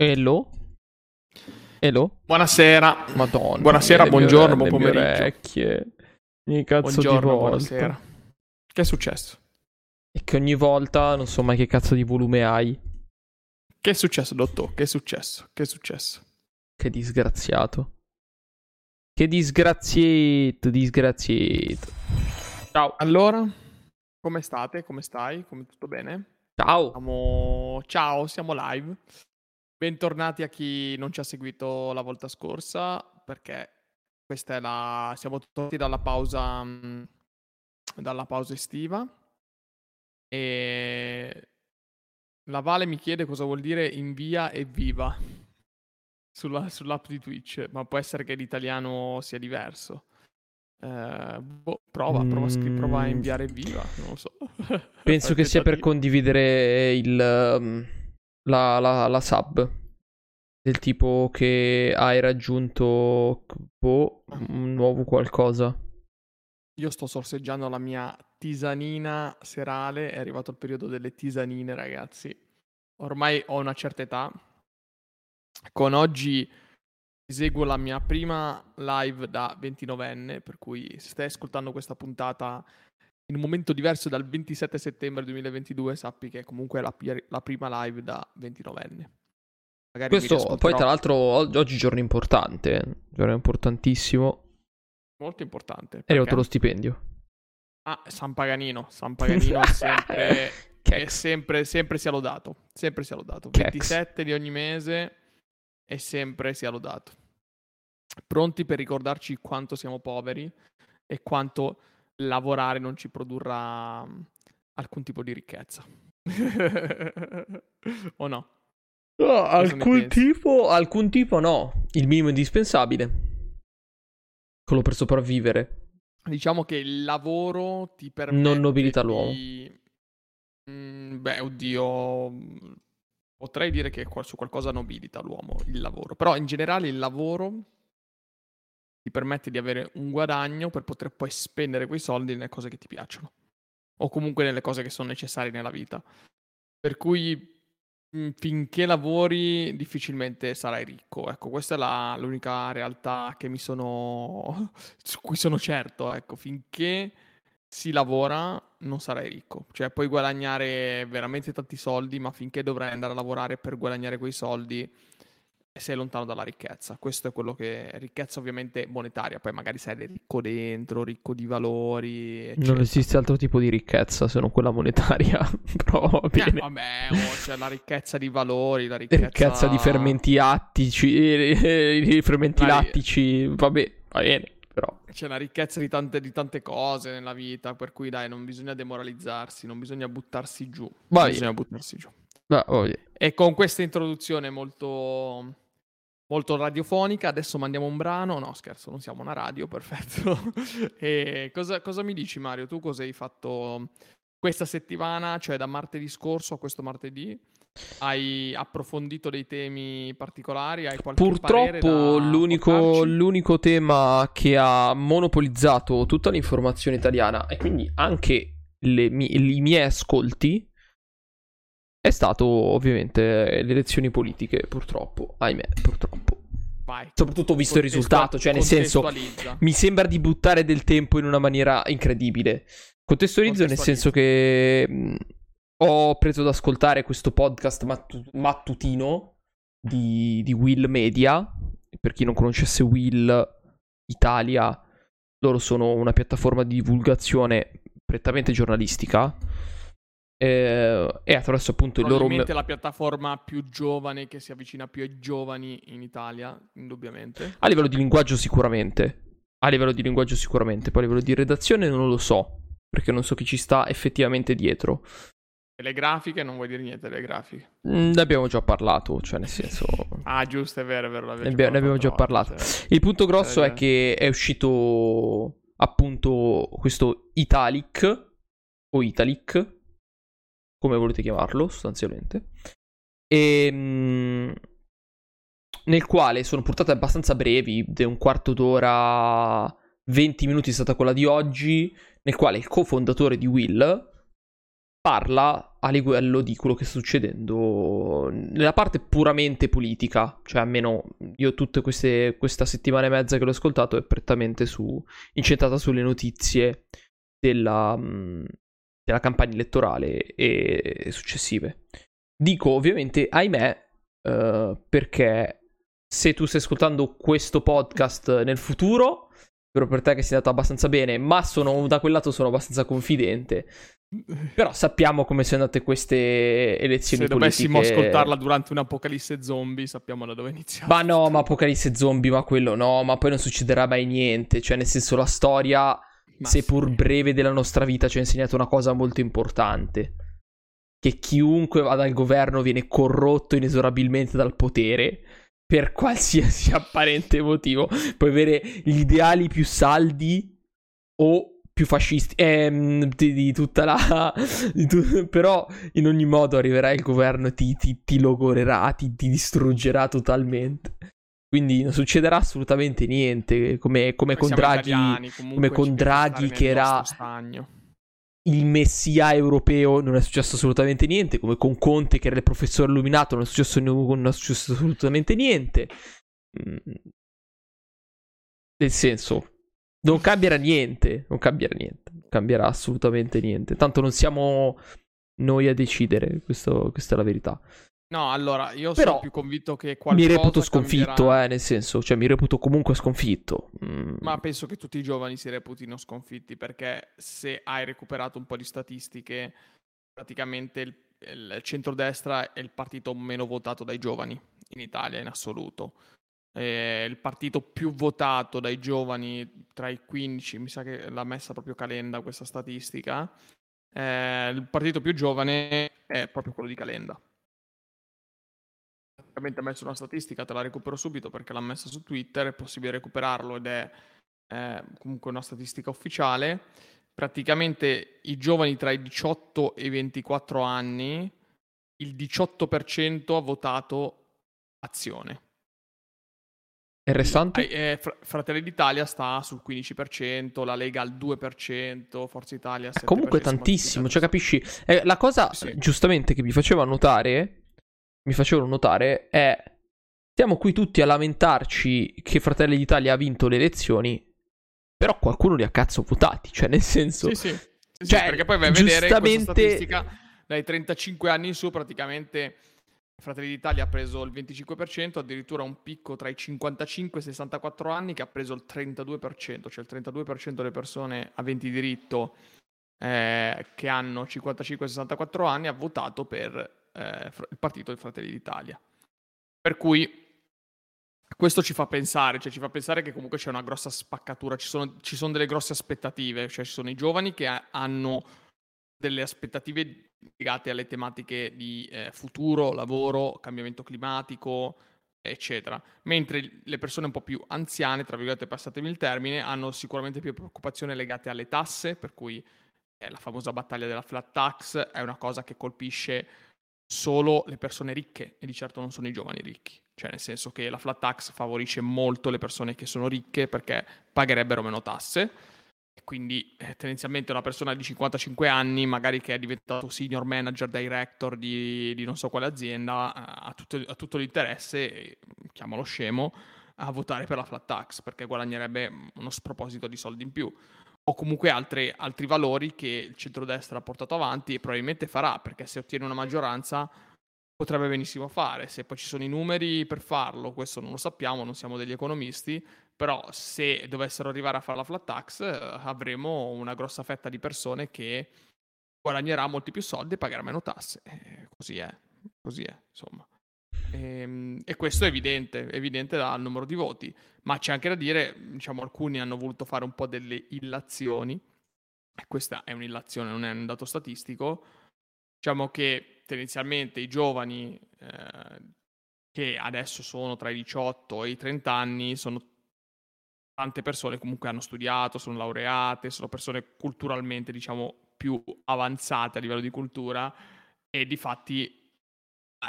Hello? Hello? Buonasera. Madonna. Buonasera, le buongiorno, buon pomeriggio. orecchie. Ogni cazzo Buongiorno, di volta. buonasera. Che è successo? E che ogni volta non so mai che cazzo di volume hai. Che è successo, dottor? Che è successo? Che è successo? Che disgraziato. Che disgraziato, disgraziato. Ciao. Allora, come state? Come stai? Come tutto bene? Ciao. Siamo... Ciao, siamo live. Bentornati a chi non ci ha seguito la volta scorsa, perché questa è la... Siamo tornati dalla pausa... mm, dalla pausa estiva. E... La Vale mi chiede cosa vuol dire invia e viva sulla- sull'app di Twitch, ma può essere che l'italiano sia diverso. Eh, boh, prova, prova, a scri- prova a Mm. inviare viva, non lo so. Penso che sia per condividere il, um, la, la- la sub. Del tipo che hai raggiunto boh, un nuovo qualcosa. Io sto sorseggiando la mia tisanina serale, è arrivato il periodo delle tisanine, ragazzi. Ormai ho una certa età. Con oggi eseguo la mia prima live da 29enne, per cui se stai ascoltando questa puntata in un momento diverso dal 27 settembre 2022, sappi che comunque è la, la prima live da 29enne. Magari Questo poi tra l'altro og- oggi è giorno importante, eh. giorno importantissimo. molto importante. È arrivato perché- lo stipendio. Ah, San Paganino. San Paganino è sempre, è sempre, sempre sia lodato. Sempre sia lodato. Kex. 27 di ogni mese e sempre sia lodato. Pronti per ricordarci quanto siamo poveri e quanto lavorare non ci produrrà mm, alcun tipo di ricchezza. o no? No, alcun tipo, alcun tipo no. Il minimo indispensabile. Quello per sopravvivere. Diciamo che il lavoro ti permette Non nobilita l'uomo. di- Mm, beh, oddio, potrei dire che su qualcosa nobilita l'uomo il lavoro, però in generale il lavoro ti permette di avere un guadagno per poter poi spendere quei soldi nelle cose che ti piacciono o comunque nelle cose che sono necessarie nella vita. Per cui mm, finché lavori difficilmente sarai ricco. Ecco, questa è la- l'unica realtà che mi sono su cui sono certo, ecco, finché si lavora non sarai ricco, cioè puoi guadagnare veramente tanti soldi, ma finché dovrai andare a lavorare per guadagnare quei soldi sei lontano dalla ricchezza. Questo è quello che ricchezza ovviamente monetaria, poi magari sei ricco dentro, ricco di valori, Non eccetera. esiste altro tipo di ricchezza se non quella monetaria. Però va Eh, bene. vabbè, oh, c'è la ricchezza di valori, la ricchezza, Ricchezza di fermenti attici, eh, i fermenti Ma- lattici. Vabbè, va bene. Però C'è la ricchezza di tante, di tante cose nella vita, per cui dai, non bisogna demoralizzarsi, non bisogna buttarsi giù. Va Non bene. bisogna buttarsi giù. va bene. E con questa introduzione molto, molto radiofonica, adesso mandiamo un brano. No, scherzo, non siamo una radio, perfetto. cosa, cosa mi dici, Mario? Tu cosa hai fatto questa settimana, cioè da martedì scorso a questo martedì? Hai approfondito dei temi particolari? Hai qualche parere Purtroppo l'unico, l'unico tema che ha monopolizzato tutta l'informazione italiana e quindi anche le i miei ascolti è stato ovviamente le elezioni politiche, purtroppo, ahimè, purtroppo. Vai. Soprattutto visto il risultato, cioè nel senso mi sembra di buttare del tempo in una maniera incredibile. Contestualizzo nel senso che mh, ho preso ad ascoltare questo podcast mattu- mattutino di, di Will Media. Per chi non conoscesse Will Italia, loro sono una piattaforma di divulgazione prettamente giornalistica. Eh, e attraverso appunto il loro. Probabilmente la piattaforma più giovane che si avvicina più ai giovani in Italia, indubbiamente. A livello di linguaggio sicuramente. A livello di linguaggio sicuramente. Poi a livello di redazione non lo so. Perché non so chi ci sta effettivamente dietro. E le grafiche, non vuoi dire niente delle grafiche. Mm, Ne abbiamo già parlato, cioè nel senso... Ah, giusto, è vero, è vero. Ne abbiamo, ne abbiamo già parlato volta, Il punto grosso Eh, è che è uscito appunto questo Italic o Italic, come volete chiamarlo sostanzialmente, e, mm, nel quale sono portate abbastanza brevi, di un quarto d'ora, 20 minuti è stata quella di oggi, nel quale il cofondatore di Will parla a livello di quello che sta succedendo nella parte puramente politica, cioè almeno io tutte queste questa settimana e mezza che l'ho ascoltato è prettamente su, incentrata sulle notizie della, della campagna elettorale e successive. Dico ovviamente ahimè uh, perché se tu stai ascoltando questo podcast nel futuro, spero per te che sia andato abbastanza bene, ma sono, da quel lato sono abbastanza confidente. Però sappiamo come sono andate queste elezioni Se politiche. dovessimo ascoltarla durante un'apocalisse zombie, sappiamo da dove iniziare. Ma no, ma apocalisse zombie, ma quello no, ma poi non succederà mai niente. Cioè, nel senso, la storia, ma seppur sì. breve della nostra vita, ci ha insegnato una cosa molto importante. Che chiunque vada al governo viene corrotto inesorabilmente dal potere per qualsiasi apparente motivo. Puoi avere gli ideali più saldi o più fascisti ehm, di, di, tutta la... Di tu, però in ogni modo arriverà il governo, ti, ti, ti logorerà, ti, ti, distruggerà totalmente. Quindi non succederà assolutamente niente, come, come con Draghi, italiani, come con Draghi che era il messia europeo, non è successo assolutamente niente, come con Conte che era il professore illuminato, non è successo, non è successo assolutamente niente. Mm. Nel senso, non cambierà niente, non cambierà niente, non cambierà assolutamente niente. Tanto non siamo noi a decidere, questo, questa è la verità. No, allora, io Però sono più convinto che qualcosa Mi reputo sconfitto, cambierà... eh, nel senso, cioè mi reputo comunque sconfitto. Mm. Ma penso che tutti i giovani si reputino sconfitti, perché se hai recuperato un po' di statistiche, praticamente il, il centrodestra è il partito meno votato dai giovani in Italia in assoluto eh, il partito più votato dai giovani tra i 15, mi sa che l'ha messa proprio Calenda questa statistica, eh, il partito più giovane è proprio quello di Calenda. Praticamente ha messo una statistica, te la recupero subito perché l'ha messa su Twitter, è possibile recuperarlo ed è eh, comunque una statistica ufficiale. Praticamente i giovani tra i 18 e i 24 anni, il 18% ha votato azione il restante? Eh, Fratelli d'Italia sta sul 15%, la Lega al 2%, Forza Italia al 7%. Comunque tantissimo, cioè capisci? Eh, la cosa sì. giustamente che mi faceva notare, mi facevano notare è, stiamo qui tutti a lamentarci che Fratelli d'Italia ha vinto le elezioni, però qualcuno li ha cazzo votati, cioè nel senso... Sì, sì, sì, cioè, sì perché poi vai a vedere questa statistica dai 35 anni in su praticamente Fratelli d'Italia ha preso il 25%, addirittura un picco tra i 55 e i 64 anni che ha preso il 32%, cioè il 32% delle persone aventi diritto eh, che hanno 55-64 anni ha votato per eh, il partito dei Fratelli d'Italia. Per cui questo ci fa pensare, cioè ci fa pensare che comunque c'è una grossa spaccatura, ci sono, ci sono delle grosse aspettative, cioè ci sono i giovani che hanno delle aspettative legate alle tematiche di eh, futuro, lavoro, cambiamento climatico, eccetera. Mentre le persone un po' più anziane, tra virgolette passatemi il termine, hanno sicuramente più preoccupazioni legate alle tasse, per cui eh, la famosa battaglia della flat tax è una cosa che colpisce solo le persone ricche e di certo non sono i giovani ricchi. Cioè nel senso che la flat tax favorisce molto le persone che sono ricche perché pagherebbero meno tasse quindi eh, tendenzialmente una persona di 55 anni, magari che è diventato senior manager, director di, di non so quale azienda, ha tutto, ha tutto l'interesse, chiamalo scemo, a votare per la flat tax perché guadagnerebbe uno sproposito di soldi in più o comunque altre, altri valori che il centrodestra ha portato avanti e probabilmente farà perché se ottiene una maggioranza potrebbe benissimo fare. Se poi ci sono i numeri per farlo, questo non lo sappiamo, non siamo degli economisti, però se dovessero arrivare a fare la flat tax eh, avremo una grossa fetta di persone che guadagnerà molti più soldi e pagherà meno tasse. Eh, così è, così è, insomma. E, ehm, e, questo è evidente, evidente dal numero di voti, ma c'è anche da dire, diciamo, alcuni hanno voluto fare un po' delle illazioni, e questa è un'illazione, non è un dato statistico, diciamo che tendenzialmente i giovani eh, che adesso sono tra i 18 e i 30 anni sono tante persone comunque hanno studiato, sono laureate, sono persone culturalmente, diciamo, più avanzate a livello di cultura e di fatti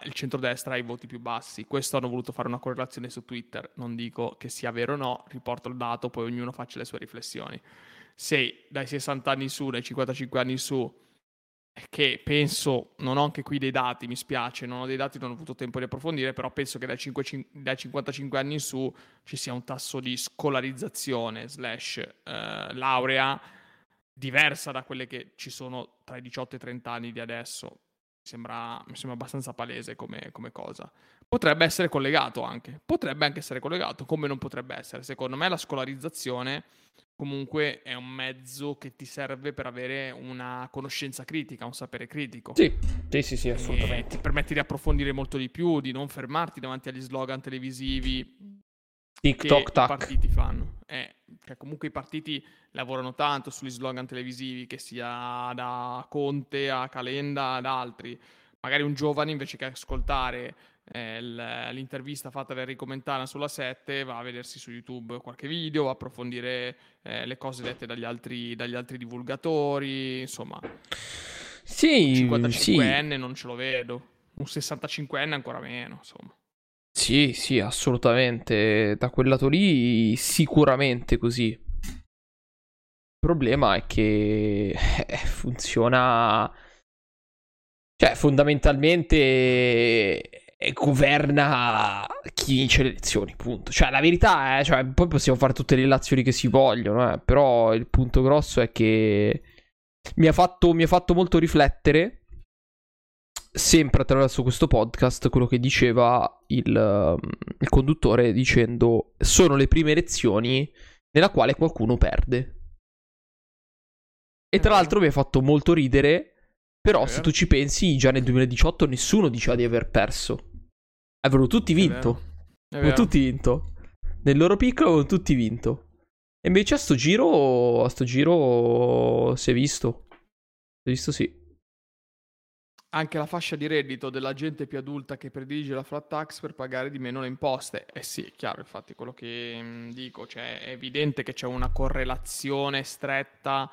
il centrodestra ha i voti più bassi. Questo hanno voluto fare una correlazione su Twitter, non dico che sia vero o no, riporto il dato, poi ognuno faccia le sue riflessioni. Se dai 60 anni su, dai 55 anni su, che penso, non ho anche qui dei dati, mi spiace, non ho dei dati, non ho avuto tempo di approfondire, però penso che dai, 5, dai 55 anni in su ci sia un tasso di scolarizzazione slash eh, laurea diversa da quelle che ci sono tra i 18 e i 30 anni di adesso. Mi sembra, mi sembra abbastanza palese come, come cosa. Potrebbe essere collegato anche, potrebbe anche essere collegato, come non potrebbe essere. Secondo me la scolarizzazione comunque è un mezzo che ti serve per avere una conoscenza critica, un sapere critico. Sì, sì, sì, sì assolutamente. E ti permette di approfondire molto di più, di non fermarti davanti agli slogan televisivi TikTok, che tac. i partiti fanno. Eh, cioè comunque i partiti lavorano tanto sugli slogan televisivi, che sia da Conte a Calenda ad altri. Magari un giovane invece che ascoltare eh, l'intervista fatta da Enrico Mentana sulla 7, va a vedersi su YouTube qualche video, va a approfondire eh, le cose dette dagli altri, dagli altri divulgatori, insomma. Sì, un 55enne sì. non ce lo vedo, un 65enne ancora meno, insomma. Sì, sì, assolutamente. Da quel lato lì sicuramente così. Il problema è che eh, funziona... Cioè, fondamentalmente eh, governa chi vince le elezioni, punto. Cioè, la verità è, cioè, poi possiamo fare tutte le relazioni che si vogliono, eh, però il punto grosso è che mi ha fatto, mi ha fatto molto riflettere, sempre attraverso questo podcast, quello che diceva il, il conduttore dicendo sono le prime elezioni nella quale qualcuno perde. E tra l'altro mi ha fatto molto ridere però se tu ci pensi, già nel 2018 nessuno diceva di aver perso. Avevano tutti vinto. Avevano tutti vinto. Nel loro piccolo avevano tutti vinto. E invece a sto giro, a sto giro si è visto. Si è visto sì. Anche la fascia di reddito della gente più adulta che predilige la flat tax per pagare di meno le imposte. Eh sì, è chiaro, infatti, quello che mm, dico, cioè è evidente che c'è una correlazione stretta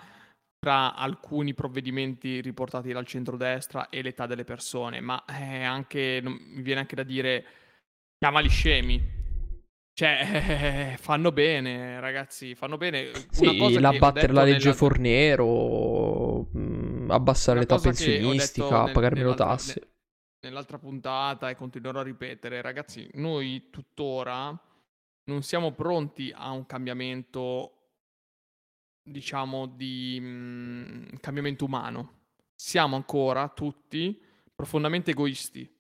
tra alcuni provvedimenti riportati dal centrodestra e l'età delle persone, ma è anche, mi viene anche da dire, chiamali scemi. Cioè, eh, fanno bene, ragazzi, fanno bene. Sì, l'abbattere la legge nella... Fornero, mh, mm, abbassare l'età pensionistica, pagare meno tasse. Nell'altra puntata, e continuerò a ripetere, ragazzi, noi tuttora non siamo pronti a un cambiamento diciamo, di mh, mm, cambiamento umano. Siamo ancora tutti profondamente egoisti.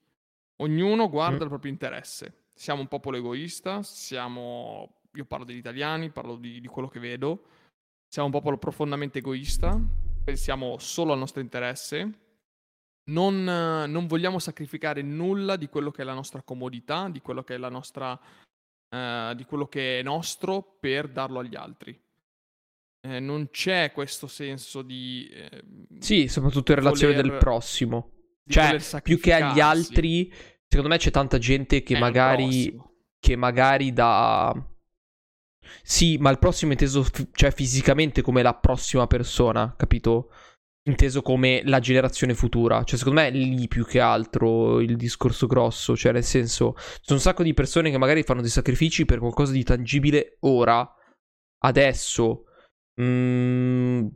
Ognuno guarda mm. il proprio interesse. Siamo un popolo egoista, siamo... Io parlo degli italiani, parlo di, di quello che vedo. Siamo un popolo profondamente egoista, pensiamo solo al nostro interesse. Non, non vogliamo sacrificare nulla di quello che è la nostra comodità, di quello che è la nostra... Uh, di quello che è nostro per darlo agli altri eh, non c'è questo senso di... Eh, sì, soprattutto in relazione voler, del prossimo. Cioè, più che agli altri, secondo me c'è tanta gente che magari... Che magari da... Sì, ma il prossimo inteso f- cioè fisicamente come la prossima persona, capito? Inteso come la generazione futura. Cioè, secondo me è lì più che altro il discorso grosso. Cioè, nel senso, ci sono un sacco di persone che magari fanno dei sacrifici per qualcosa di tangibile ora, adesso, mm,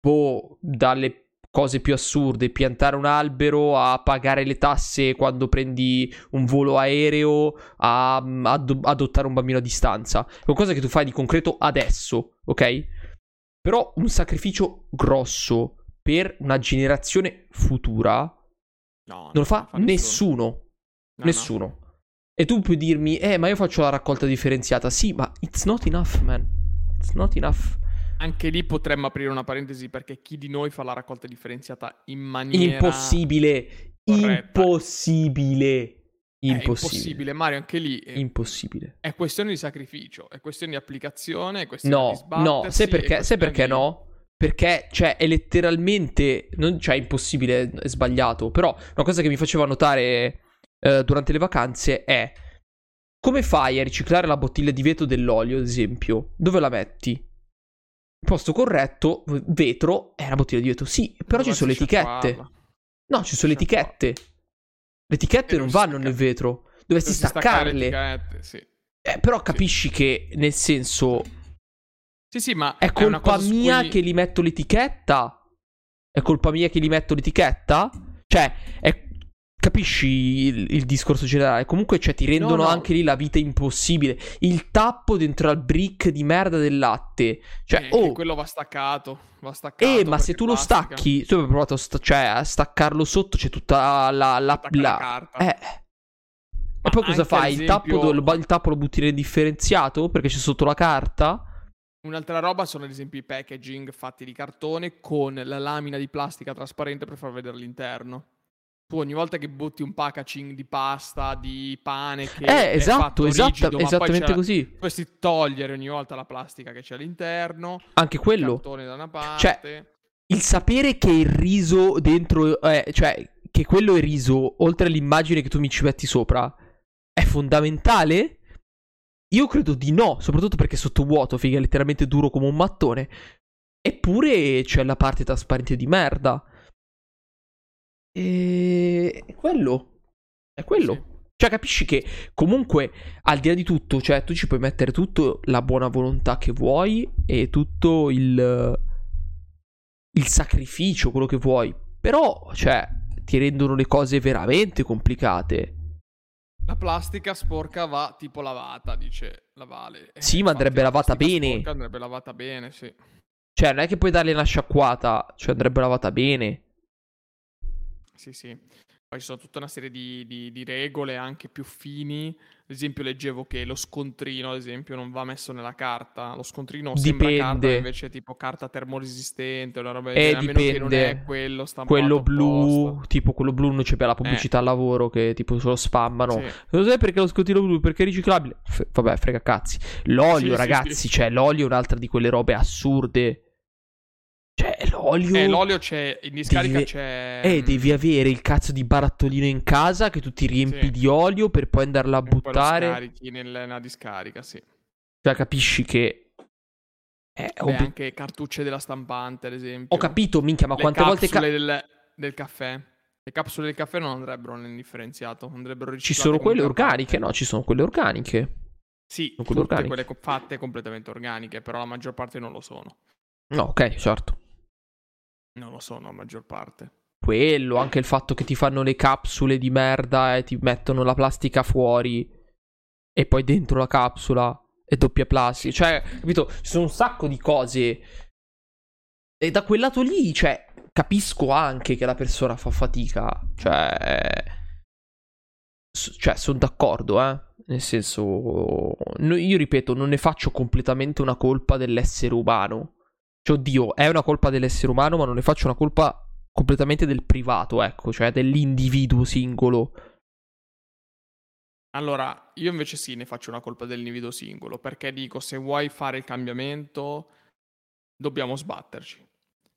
boh, dalle cose più assurde, piantare un albero, a pagare le tasse quando prendi un volo aereo, a, ad- adottare un bambino a distanza. È qualcosa che tu fai di concreto adesso, ok? Però un sacrificio grosso per una generazione futura no, non lo fa, fa nessuno. No, nessuno. No. E tu puoi dirmi, eh, ma io faccio la raccolta differenziata. Sì, ma it's not enough, man. It's not enough. Anche lì potremmo aprire una parentesi perché chi di noi fa la raccolta differenziata in maniera impossibile, corretta. impossibile. Impossibile. È impossibile, Mario, anche lì è, impossibile. È questione di sacrificio, è questione di applicazione, è questione no, di sbattersi. No, sai perché, sai perché di... no? Perché, cioè, è letteralmente, non, cioè, impossibile, è sbagliato, però una cosa che mi faceva notare eh, durante le vacanze è come fai a riciclare la bottiglia di vetro dell'olio, ad esempio? Dove la metti? Posto corretto, vetro, è una bottiglia di vetro. Sì, però ci sono le etichette. No, ci sono le etichette. Le etichette non vanno nel vetro. Dovresti staccarle. Sì. Eh, però capisci sì. che, nel senso... Sì, sì, ma... È colpa è mia cui... che li metto l'etichetta? È colpa mia che gli metto l'etichetta? Cioè, è, capisci il, il, discorso generale? Comunque, cioè, ti rendono no, no. anche lì la vita impossibile. Il tappo dentro al brick di merda del latte. Cioè, eh, oh. quello va staccato. Va staccato. Eh, ma se tu plastica. lo stacchi, tu hai provato a, sta- cioè, a staccarlo sotto, c'è tutta la. la, la, la carta. Eh. Ma e poi cosa fai? Esempio... Il, tappo, lo, il tappo lo butti nel differenziato perché c'è sotto la carta? Un'altra roba sono ad esempio i packaging fatti di cartone con la lamina di plastica trasparente per far vedere l'interno. Tu ogni volta che butti un packaging di pasta, di pane che eh, esatto, esatto, rigido, esattamente così. Dovresti togliere ogni volta la plastica che c'è all'interno. Anche quello. Cioè, parte. Cioè, il sapere che il riso dentro, eh, cioè che quello è riso, oltre all'immagine che tu mi ci metti sopra, è fondamentale? Io credo di no, soprattutto perché sotto vuoto, figa, è letteralmente duro come un mattone. Eppure c'è la parte trasparente di merda. E... È quello. È quello. Sì. Cioè, capisci che comunque, al di là di tutto, cioè, tu ci puoi mettere tutto la buona volontà che vuoi e tutto il, il sacrificio, quello che vuoi. Però, cioè, ti rendono le cose veramente complicate. La plastica sporca va tipo lavata, dice la Vale. Sì, eh, ma andrebbe lavata bene. Sporca andrebbe lavata bene, sì. Cioè, non è che puoi darle una sciacquata, cioè andrebbe lavata bene. Sì, sì. Poi ci sono tutta una serie di, di, di, regole anche più fini. Ad esempio, leggevo che lo scontrino, ad esempio, non va messo nella carta. Lo scontrino dipende. sembra carta, invece è tipo carta termoresistente, una roba eh, genere, dipende. non è quello stampato Quello blu, apposta. tipo quello blu non c'è per la pubblicità eh. al lavoro che tipo se lo spammano. Sì. Non sai perché lo scontrino blu? Perché è riciclabile. F- vabbè, frega cazzi. L'olio, sì, ragazzi, sì, cioè l'olio è un'altra di quelle robe assurde l'olio. Eh, l'olio c'è. In discarica devi... c'è. Eh, devi avere il cazzo di barattolino in casa che tu ti riempi sì. di olio per poi andarla a e buttare. Poi scarichi nella discarica, sì. Cioè, capisci che. Eh, Beh, ob... anche cartucce della stampante, ad esempio. Ho capito, minchia, ma Le quante volte. Ca- del, del caffè. Le capsule del caffè non andrebbero nell'indifferenziato, andrebbero Ci sono quelle organiche, no? Ci sono quelle organiche. Sì, sono quelle, organiche. quelle fatte completamente organiche, però la maggior parte non lo sono. No, ok, certo. Non lo so, no, maggior parte. Quello, anche il fatto che ti fanno le capsule di merda e ti mettono la plastica fuori e poi dentro la capsula è doppia plastica. Cioè, capito? Ci sono un sacco di cose. E da quel lato lì, cioè, capisco anche che la persona fa fatica. Cioè, cioè sono d'accordo, eh. Nel senso, io ripeto, non ne faccio completamente una colpa dell'essere umano. Cioè, oddio, è una colpa dell'essere umano, ma non ne faccio una colpa completamente del privato, ecco, cioè dell'individuo singolo. Allora, io invece sì, ne faccio una colpa dell'individuo singolo, perché dico, se vuoi fare il cambiamento, dobbiamo sbatterci.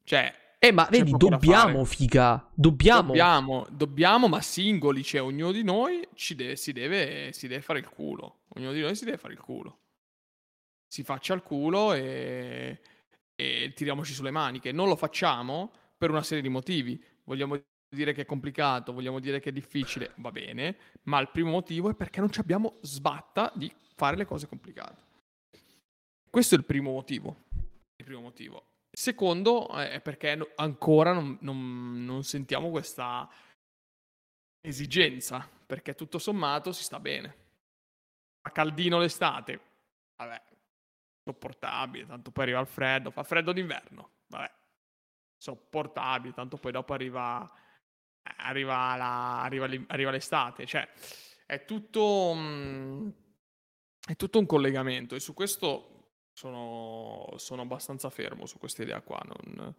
Cioè... Eh, ma vedi, dobbiamo, figa, dobbiamo. Dobbiamo, dobbiamo, ma singoli, cioè ognuno di noi deve, si, deve, si deve fare il culo. Ognuno di noi si deve fare il culo. Si faccia il culo e e tiriamoci sulle maniche. Non lo facciamo per una serie di motivi. Vogliamo dire che è complicato, vogliamo dire che è difficile, va bene, ma il primo motivo è perché non ci abbiamo sbatta di fare le cose complicate. Questo è il primo motivo. Il primo motivo. Secondo è perché ancora non, non, non sentiamo questa esigenza, perché tutto sommato si sta bene. Fa caldino l'estate, vabbè, sopportabile, tanto poi arriva il freddo, fa freddo d'inverno, vabbè, sopportabile, tanto poi dopo arriva, arriva, la, arriva, arriva l'estate, cioè è tutto, mm, è tutto un collegamento e su questo sono, sono abbastanza fermo su questa idea qua, non...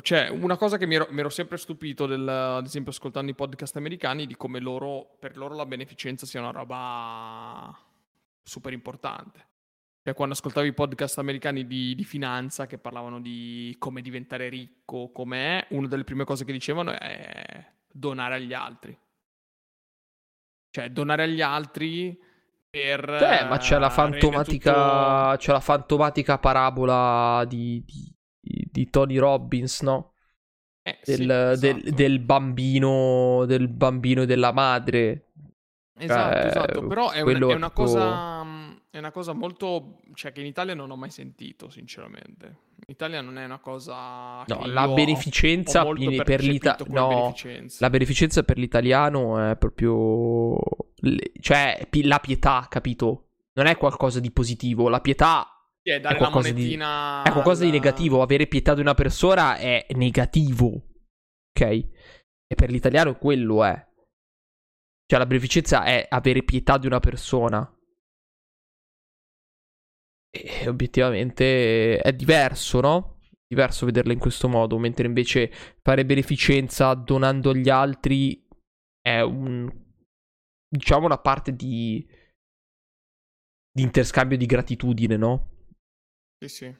Cioè, una cosa che mi ero, mi ero sempre stupito, del, ad esempio, ascoltando i podcast americani, di come loro, per loro la beneficenza sia una roba super importante. Cioè, quando ascoltavo i podcast americani di, di, finanza che parlavano di come diventare ricco, com'è, una delle prime cose che dicevano è donare agli altri. Cioè, donare agli altri per... Eh, ma c'è la fantomatica, tutto... c'è la fantomatica parabola di, di, di Tony Robbins, no? Eh, del, sì, esatto. del, del, bambino, del bambino e della madre. Esatto, cioè, esatto, però è, un, è una cosa è una cosa molto, cioè che in Italia non ho mai sentito, sinceramente. In Italia non è una cosa No, la beneficenza ho, ho per l'Italia no, beneficenza. la beneficenza per l'italiano è proprio cioè la pietà, capito? Non è qualcosa di positivo, la pietà è, è qualcosa, di, è qualcosa di negativo. Avere pietà di una persona è negativo. Ok? E per l'italiano quello è. Cioè, la beneficenza è avere pietà di una persona. E obiettivamente è diverso, no? Diverso vederla in questo modo, mentre invece fare beneficenza donando agli altri è un diciamo una parte di di interscambio di gratitudine, no? Sì, sì.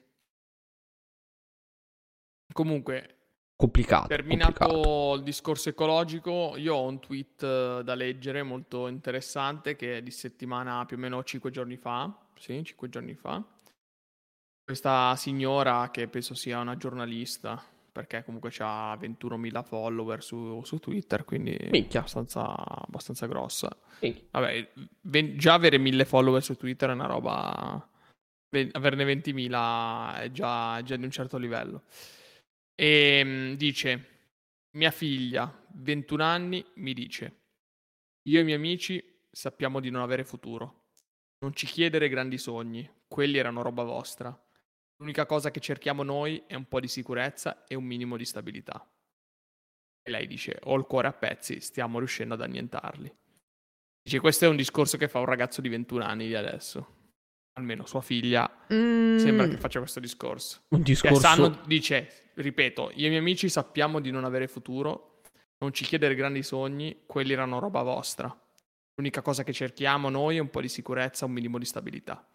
Comunque, complicato. Terminato complicato. il discorso ecologico, io ho un tweet eh, da leggere molto interessante che è di settimana più o meno 5 giorni fa. Sì, 5 giorni fa. Questa signora, che penso sia una giornalista, perché comunque ha 21.000 follower su, su Twitter, quindi Minchia. abbastanza, abbastanza grossa. Minchia. Vabbè, ven- già avere 1.000 follower su Twitter è una roba... averne 20.000 è già, già di un certo livello. E ehm, dice, mia figlia, 21 anni, mi dice, io e i miei amici sappiamo di non avere futuro. Non ci chiedere grandi sogni, quelli erano roba vostra. L'unica cosa che cerchiamo noi è un po' di sicurezza e un minimo di stabilità. E lei dice, ho il cuore a pezzi, stiamo riuscendo ad annientarli. Dice, questo è un discorso che fa un ragazzo di 21 anni di adesso almeno sua figlia, mm. sembra che faccia questo discorso. Un discorso... Cioè, sanno, dice, ripeto, io e i miei amici sappiamo di non avere futuro, non ci chiedere grandi sogni, quelli erano roba vostra. L'unica cosa che cerchiamo noi è un po' di sicurezza, un minimo di stabilità.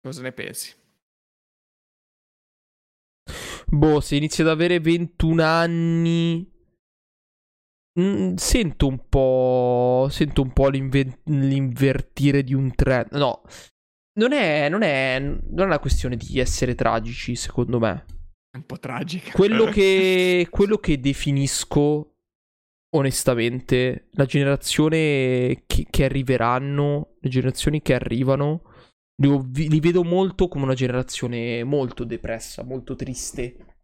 Cosa ne pensi? Boh, se inizi ad avere 21 anni... Mm, sento un po'. Sento un po' l'invertire di un trend. No, non è, non, è, non è una questione di essere tragici, secondo me. È un po' tragica. Quello che, quello che definisco, onestamente, la generazione che, che arriveranno, le generazioni che arrivano, li, li vedo molto come una generazione molto depressa, molto triste.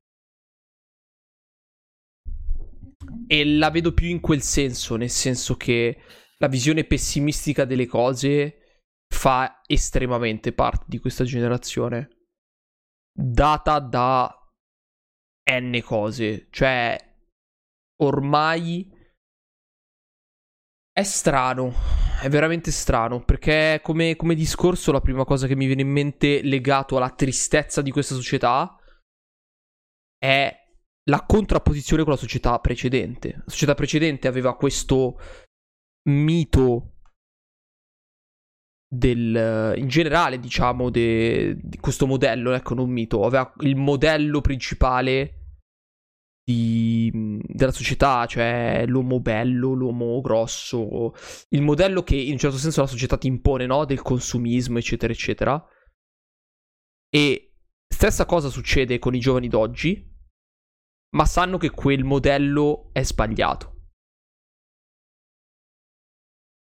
E la vedo più in quel senso, nel senso che la visione pessimistica delle cose fa estremamente parte di questa generazione. Data da n cose. Cioè, ormai è strano. È veramente strano. Perché, come, come discorso, la prima cosa che mi viene in mente legato alla tristezza di questa società è la contrapposizione con la società precedente. La società precedente aveva questo mito del, in generale, diciamo, de, di questo modello, ecco, non mito, aveva il modello principale di, della società, cioè l'uomo bello, l'uomo grosso, il modello che in un certo senso la società ti impone, no? Del consumismo, eccetera, eccetera. E stessa cosa succede con i giovani d'oggi, ma sanno che quel modello è sbagliato.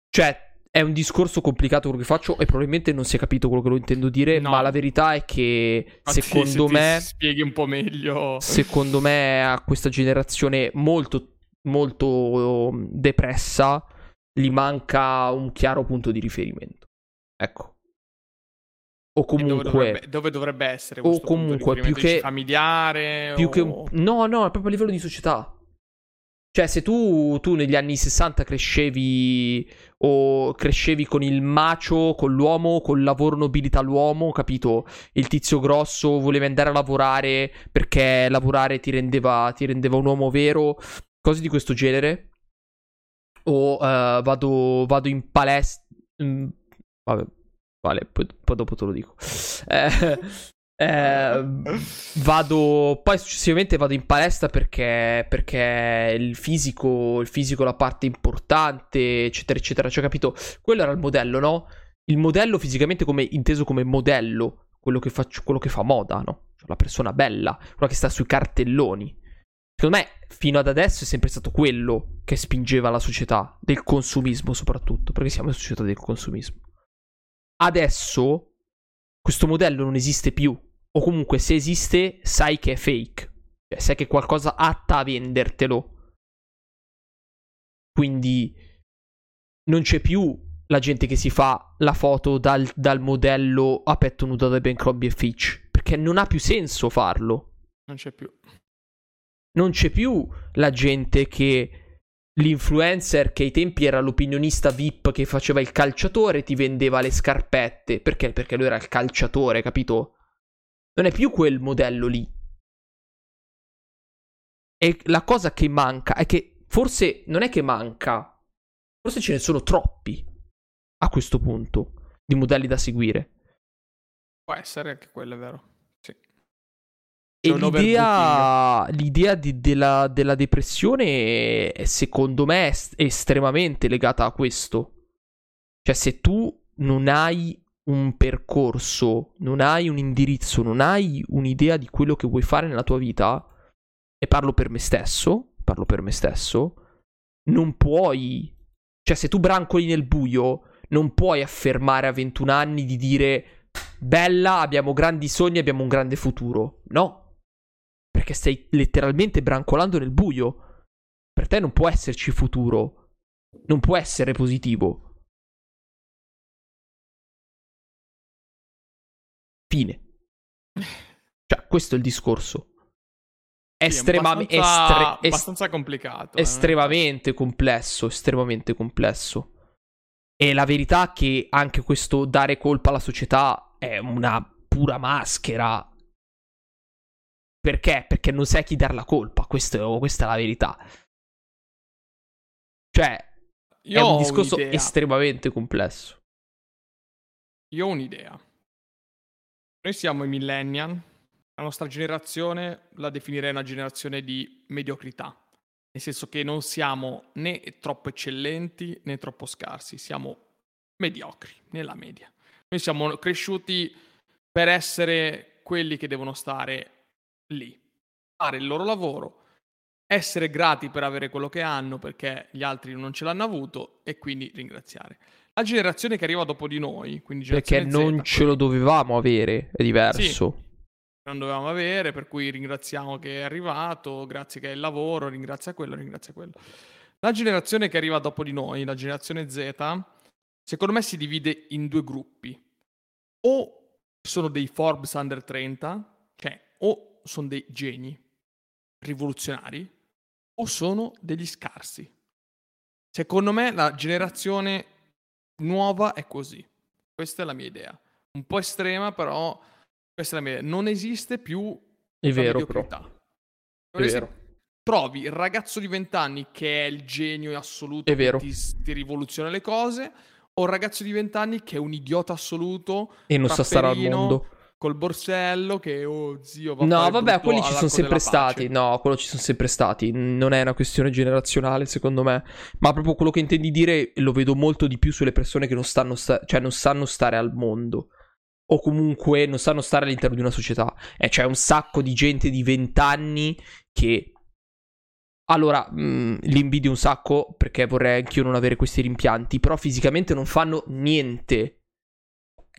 Cioè, è un discorso complicato quello che faccio e probabilmente non si è capito quello che lo intendo dire, no. ma la verità è che Infatti, secondo se me spieghi un po' meglio. Secondo me a questa generazione molto molto um, depressa gli manca un chiaro punto di riferimento. Ecco. O comunque dove dovrebbe, dove dovrebbe essere o comunque più che familiare più o... che un, no, no, è proprio a livello di società. Cioè, se tu, tu, negli anni 60 crescevi o crescevi con il macio, con l'uomo, col lavoro nobilita l'uomo, capito? Il tizio grosso voleva andare a lavorare perché lavorare ti rendeva, ti rendeva un uomo vero, cose di questo genere. O uh, vado, vado, in palestra. Mm, vabbè, vale, poi, poi, dopo te lo dico. Eh, eh, vado poi successivamente vado in palestra perché, perché il fisico il fisico è la parte importante eccetera eccetera. Cioè capito? Quello era il modello no? Il modello fisicamente come, inteso come modello quello che, faccio, quello che fa moda no? Cioè, la persona bella quella che sta sui cartelloni. Secondo me fino ad adesso è sempre stato quello che spingeva la società del consumismo soprattutto perché siamo in società del consumismo. Adesso questo modello non esiste più. O comunque se esiste, sai che è fake. Cioè, sai che qualcosa atta a vendertelo. Quindi non c'è più la gente che si fa la foto dal, dal modello a petto nudo da Abercrombie e Fitch. Perché non ha più senso farlo. Non c'è più. Non c'è più la gente che l'influencer che ai tempi era l'opinionista VIP che faceva il calciatore ti vendeva le scarpette. Perché? Perché lui era il calciatore, capito? Non è più quel modello lì. E la cosa che manca è che forse non è che manca, forse ce ne sono troppi a questo punto di modelli da seguire. Può essere che quello è vero. Sì. E l'idea, l'idea di, della, della, depressione, è, secondo me, è estremamente legata a questo. Cioè, se tu non hai un percorso, non hai un indirizzo, non hai un'idea di quello che vuoi fare nella tua vita, e parlo per me stesso, parlo per me stesso, non puoi... Cioè, se tu brancoli nel buio, non puoi affermare a 21 anni di dire bella, abbiamo grandi sogni, abbiamo un grande futuro. No. Perché stai letteralmente brancolando nel buio. Per te non può esserci futuro. Non può essere positivo. Fine. Cioè, questo è il discorso. Estremamente... Sì, abbastanza, estre- abbastanza complicato. Eh. Estremamente eh. complesso, estremamente complesso. E la verità è che anche questo dare colpa alla società è una pura maschera. Perché? Perché non sai a chi dar la colpa. Questo, questa è la verità. Cioè, Io è un discorso un'idea. estremamente complesso. Io ho un'idea. Noi siamo i millennial. La nostra generazione la definirei una generazione di mediocrità nel senso che non siamo né troppo eccellenti né troppo scarsi, siamo mediocri, nella media. Noi siamo cresciuti per essere quelli che devono stare lì, fare il loro lavoro, essere grati per avere quello che hanno perché gli altri non ce l'hanno avuto e quindi ringraziare. La generazione che arriva dopo di noi, quindi perché non Z, ce lo dovevamo avere, è diverso. Sì non dovevamo avere, per cui ringraziamo che è arrivato, grazie che è il lavoro, ringrazia quello, ringrazia quello. La generazione che arriva dopo di noi, la generazione Z, secondo me si divide in due gruppi. O sono dei Forbes under 30, cioè o sono dei geni rivoluzionari, o sono degli scarsi. Secondo me la generazione nuova è così. Questa è la mia idea. Un po' estrema, però questa è la mia Non esiste più è vero, però. È vero. Trovi il ragazzo di 20 anni che è il genio assoluto è vero. Ti, ti rivoluziona le cose, o il ragazzo di 20 anni che è un idiota assoluto e non sa stare al mondo col borsello che oh zio va No, vabbè, quelli ci sono sempre stati. No, quello ci sono sempre stati. Non è una questione generazionale, secondo me, ma proprio quello che intendi dire lo vedo molto di più sulle persone che non stanno sta- cioè non sanno stare al mondo o comunque non sanno stare all'interno di una società. E c'è un sacco di gente di 20 anni che... Allora, mh, mm, li invidio un sacco perché vorrei anch'io non avere questi rimpianti, però fisicamente non fanno niente.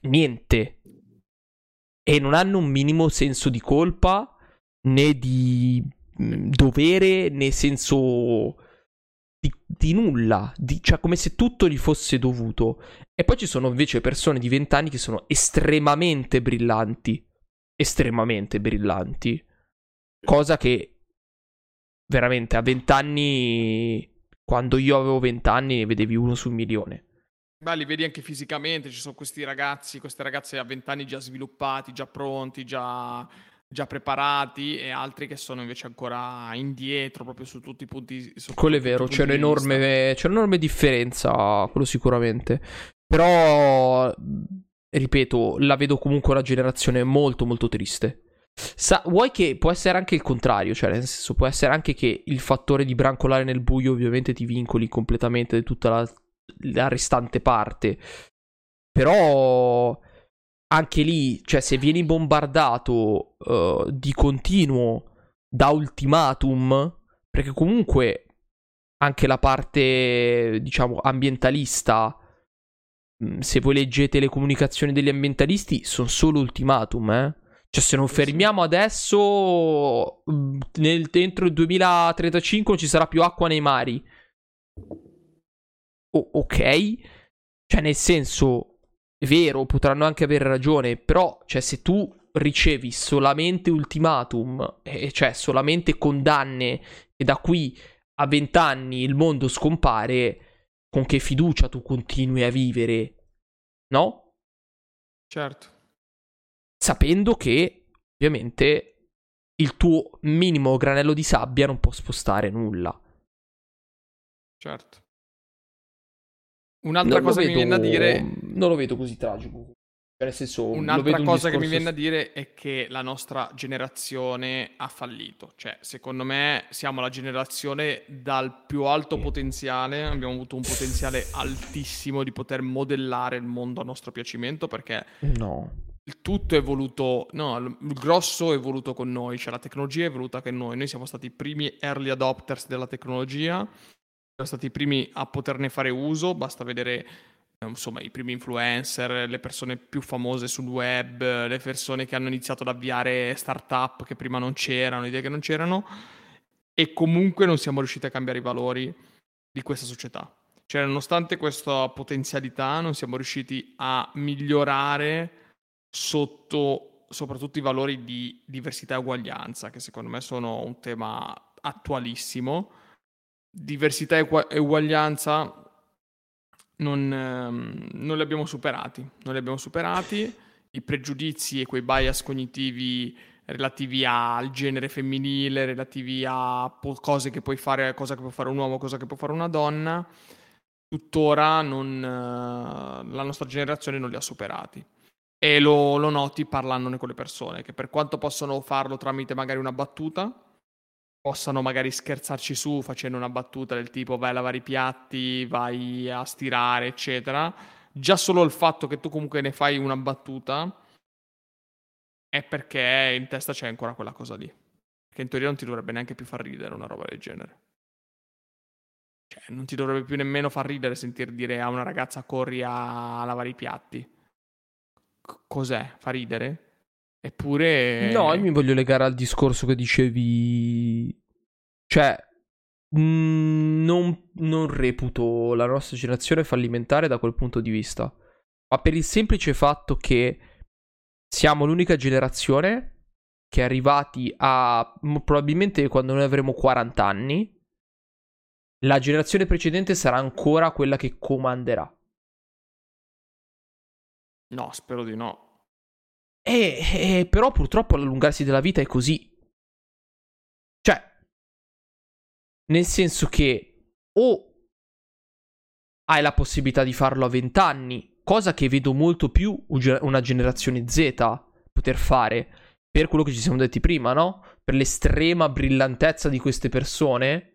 Niente. E non hanno un minimo senso di colpa né di mm, dovere né senso di, di nulla, di, cioè come se tutto gli fosse dovuto. E poi ci sono invece persone di 20 anni che sono estremamente brillanti, estremamente brillanti, cosa che veramente a 20 anni, quando io avevo 20 anni, ne vedevi uno su un milione. Beh, li vedi anche fisicamente, ci sono questi ragazzi, queste ragazze a 20 anni già sviluppati, già pronti, già già preparati e altri che sono invece ancora indietro proprio su tutti i punti. Quello è vero, c'è un'enorme, c'è un'enorme differenza, quello sicuramente. Però, ripeto, la vedo comunque una generazione molto molto triste. Sa- vuoi che può essere anche il contrario, cioè nel senso può essere anche che il fattore di brancolare nel buio ovviamente ti vincoli completamente di tutta la, la restante parte. Però anche lì, cioè, se vieni bombardato uh, di continuo da ultimatum, perché comunque anche la parte, diciamo, ambientalista mm, se voi leggete le comunicazioni degli ambientalisti, sono solo ultimatum, eh. Cioè, se non fermiamo adesso, mm, nel, dentro il 2035 non ci sarà più acqua nei mari. O- ok? Cioè, nel senso, è vero, potranno anche avere ragione, però, cioè, se tu ricevi solamente ultimatum, eh, cioè solamente condanne e da qui a vent'anni il mondo scompare, con che fiducia tu continui a vivere, no? Certo. Sapendo che, ovviamente, il tuo minimo granello di sabbia non può spostare nulla. Certo. Un'altra Non cosa che mi vedo- viene da dire Non lo vedo così tragico. Cioè, nel senso, vedo Un'altra un cosa che mi discorso viene da dire è che la nostra generazione ha fallito. Cioè, secondo me siamo la generazione dal più alto potenziale, abbiamo avuto un potenziale altissimo di poter modellare il mondo a nostro piacimento perché No. il tutto è voluto, no, il il grosso è voluto con noi, cioè la tecnologia è voluta con noi. Noi siamo stati i primi early adopters della tecnologia, siamo stati i primi a poterne fare uso, basta vedere eh, insomma i primi influencer, le persone più famose sul web, le persone che hanno iniziato ad avviare startup che prima non c'erano, idee che non c'erano e comunque non siamo riusciti a cambiare i valori di questa società. Cioè, nonostante questa potenzialità, non siamo riusciti a migliorare sotto soprattutto i valori di diversità e uguaglianza, che secondo me sono un tema attualissimo. Diversità e ugu- uguaglianza non, ehm, non li abbiamo superati, non li abbiamo superati. I pregiudizi e quei bias cognitivi relativi al genere femminile, relativi a cose che puoi fare, cosa che può fare un uomo, cosa che può fare una donna, tuttora non, eh, la nostra generazione non li ha superati. E lo, lo noti parlandone con le persone, che per quanto possono farlo tramite magari una battuta, possano magari scherzarci su facendo una battuta del tipo vai a lavare i piatti, vai a stirare, eccetera. Già solo il fatto che tu comunque ne fai una battuta è perché in testa c'è ancora quella cosa lì. Che in teoria non ti dovrebbe neanche più far ridere una roba del genere. Cioè, non ti dovrebbe più nemmeno far ridere sentir dire a una ragazza corri a lavare i piatti. C- cos'è? Fa ridere? Eppure... No, io mi voglio legare al discorso che dicevi. Cioè, mm, non, non reputo la nostra generazione fallimentare da quel punto di vista. Ma per il semplice fatto che siamo l'unica generazione che è arrivati a. probabilmente quando noi avremo 40 anni. La generazione precedente sarà ancora quella che comanderà. No, spero di no. E, e però purtroppo all'allungarsi della vita è così. Cioè, nel senso che o hai la possibilità di farlo a 20 anni, cosa che vedo molto più una generazione Z poter fare, per quello che ci siamo detti prima, no? Per l'estrema brillantezza di queste persone.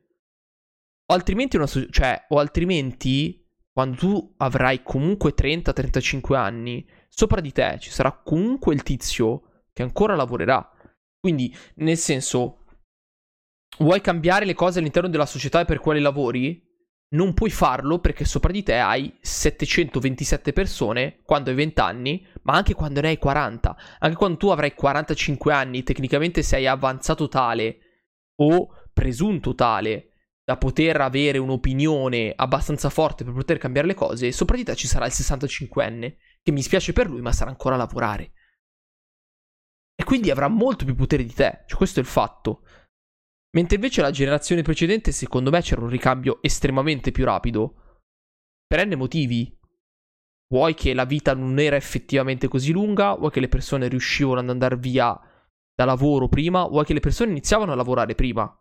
O altrimenti, una cioè, o altrimenti quando tu avrai comunque 30-35 anni, sopra di te ci sarà comunque il tizio che ancora lavorerà. Quindi, nel senso, vuoi cambiare le cose all'interno della società per quale lavori? Non puoi farlo perché sopra di te hai 727 persone quando hai 20 anni, ma anche quando ne hai 40. Anche quando tu avrai 45 anni, tecnicamente sei avanzato tale o presunto tale da poter avere un'opinione abbastanza forte per poter cambiare le cose, sopra di te ci sarà il 65enne che mi spiace per lui, ma sarà ancora a lavorare. E quindi avrà molto più potere di te. Cioè, questo è il fatto. Mentre invece la generazione precedente, secondo me, c'era un ricambio estremamente più rapido. Per n motivi. Vuoi che la vita non era effettivamente così lunga, vuoi che le persone riuscivano ad andare via da lavoro prima, vuoi che le persone iniziavano a lavorare prima.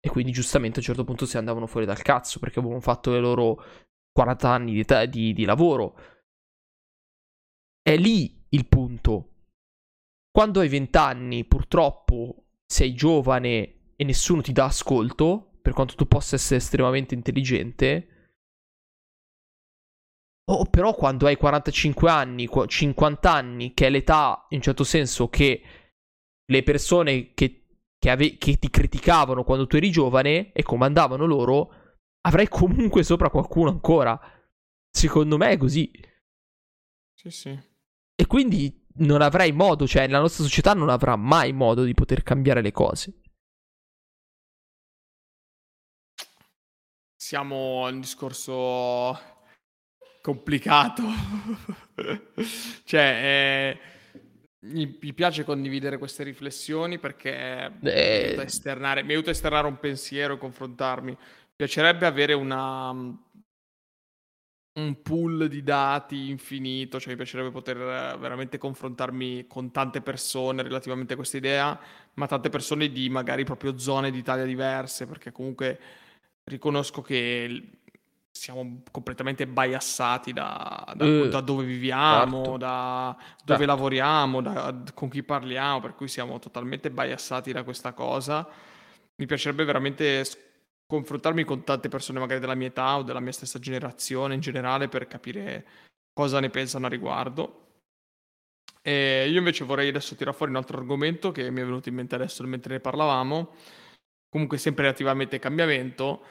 E quindi giustamente a un certo punto si andavano fuori dal cazzo perché avevano fatto le loro 40 anni di, te- di- di lavoro. È lì il punto. Quando hai 20 anni, purtroppo sei giovane e nessuno ti dà ascolto, per quanto tu possa essere estremamente intelligente. O però quando hai 45 anni, qu- 50 anni, che è l'età, in un certo senso, che le persone che, che ave- che ti criticavano quando tu eri giovane e comandavano loro, avrai comunque sopra qualcuno ancora. Secondo me è così. Sì, sì. E quindi non avrai modo, cioè la nostra società non avrà mai modo di poter cambiare le cose. Siamo a un discorso complicato. cioè, eh, mi, mi, piace condividere queste riflessioni perché eh... mi, aiuta esternare, mi aiuta a esternare un pensiero e confrontarmi. Mi piacerebbe avere una un pool di dati infinito, cioè mi piacerebbe poter eh, veramente confrontarmi con tante persone relativamente a questa idea, ma tante persone di magari proprio zone d'Italia diverse, perché comunque riconosco che siamo completamente biassati da, da, uh, da dove viviamo, certo. da dove certo. lavoriamo, da, con chi parliamo, per cui siamo totalmente biassati da questa cosa. Mi piacerebbe veramente confrontarmi con tante persone magari della mia età o della mia stessa generazione in generale per capire cosa ne pensano a riguardo. E io invece vorrei adesso tirare fuori un altro argomento che mi è venuto in mente adesso mentre ne parlavamo, comunque sempre relativamente al cambiamento.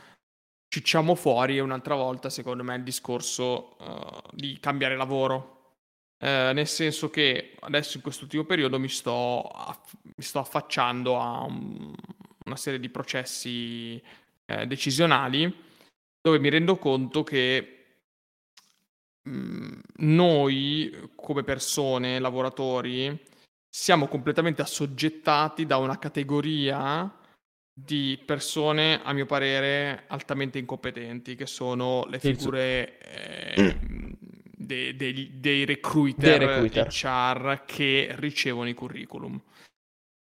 Cicciamo fuori un'altra volta, secondo me, il discorso uh, di cambiare lavoro. Uh, nel senso che adesso in quest'ultimo periodo mi sto, aff- mi sto affacciando a un, una serie di processi eh, decisionali dove mi rendo conto che mh, mm, noi come persone, lavoratori, siamo completamente assoggettati da una categoria di persone, a mio parere, altamente incompetenti, che sono le figure eh, dei, dei, dei, recruiter, dei recruiter. HR che ricevono i curriculum.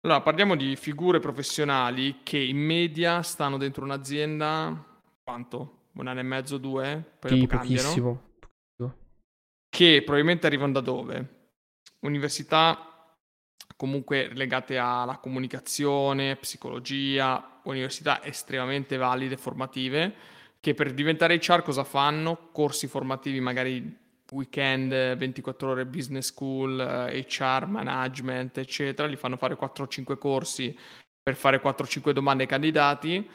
Allora, parliamo di figure professionali che in media stanno dentro un'azienda quanto? Un anno e mezzo, due? Poi sì, pochissimo. Che probabilmente arrivano da dove? Università comunque legate alla comunicazione, psicologia, università estremamente valide, formative, che per diventare HR cosa fanno? Corsi formativi magari weekend, 24 ore business school, HR, eh, management, eccetera, li fanno fare 4-5 corsi per fare 4-5 domande ai candidati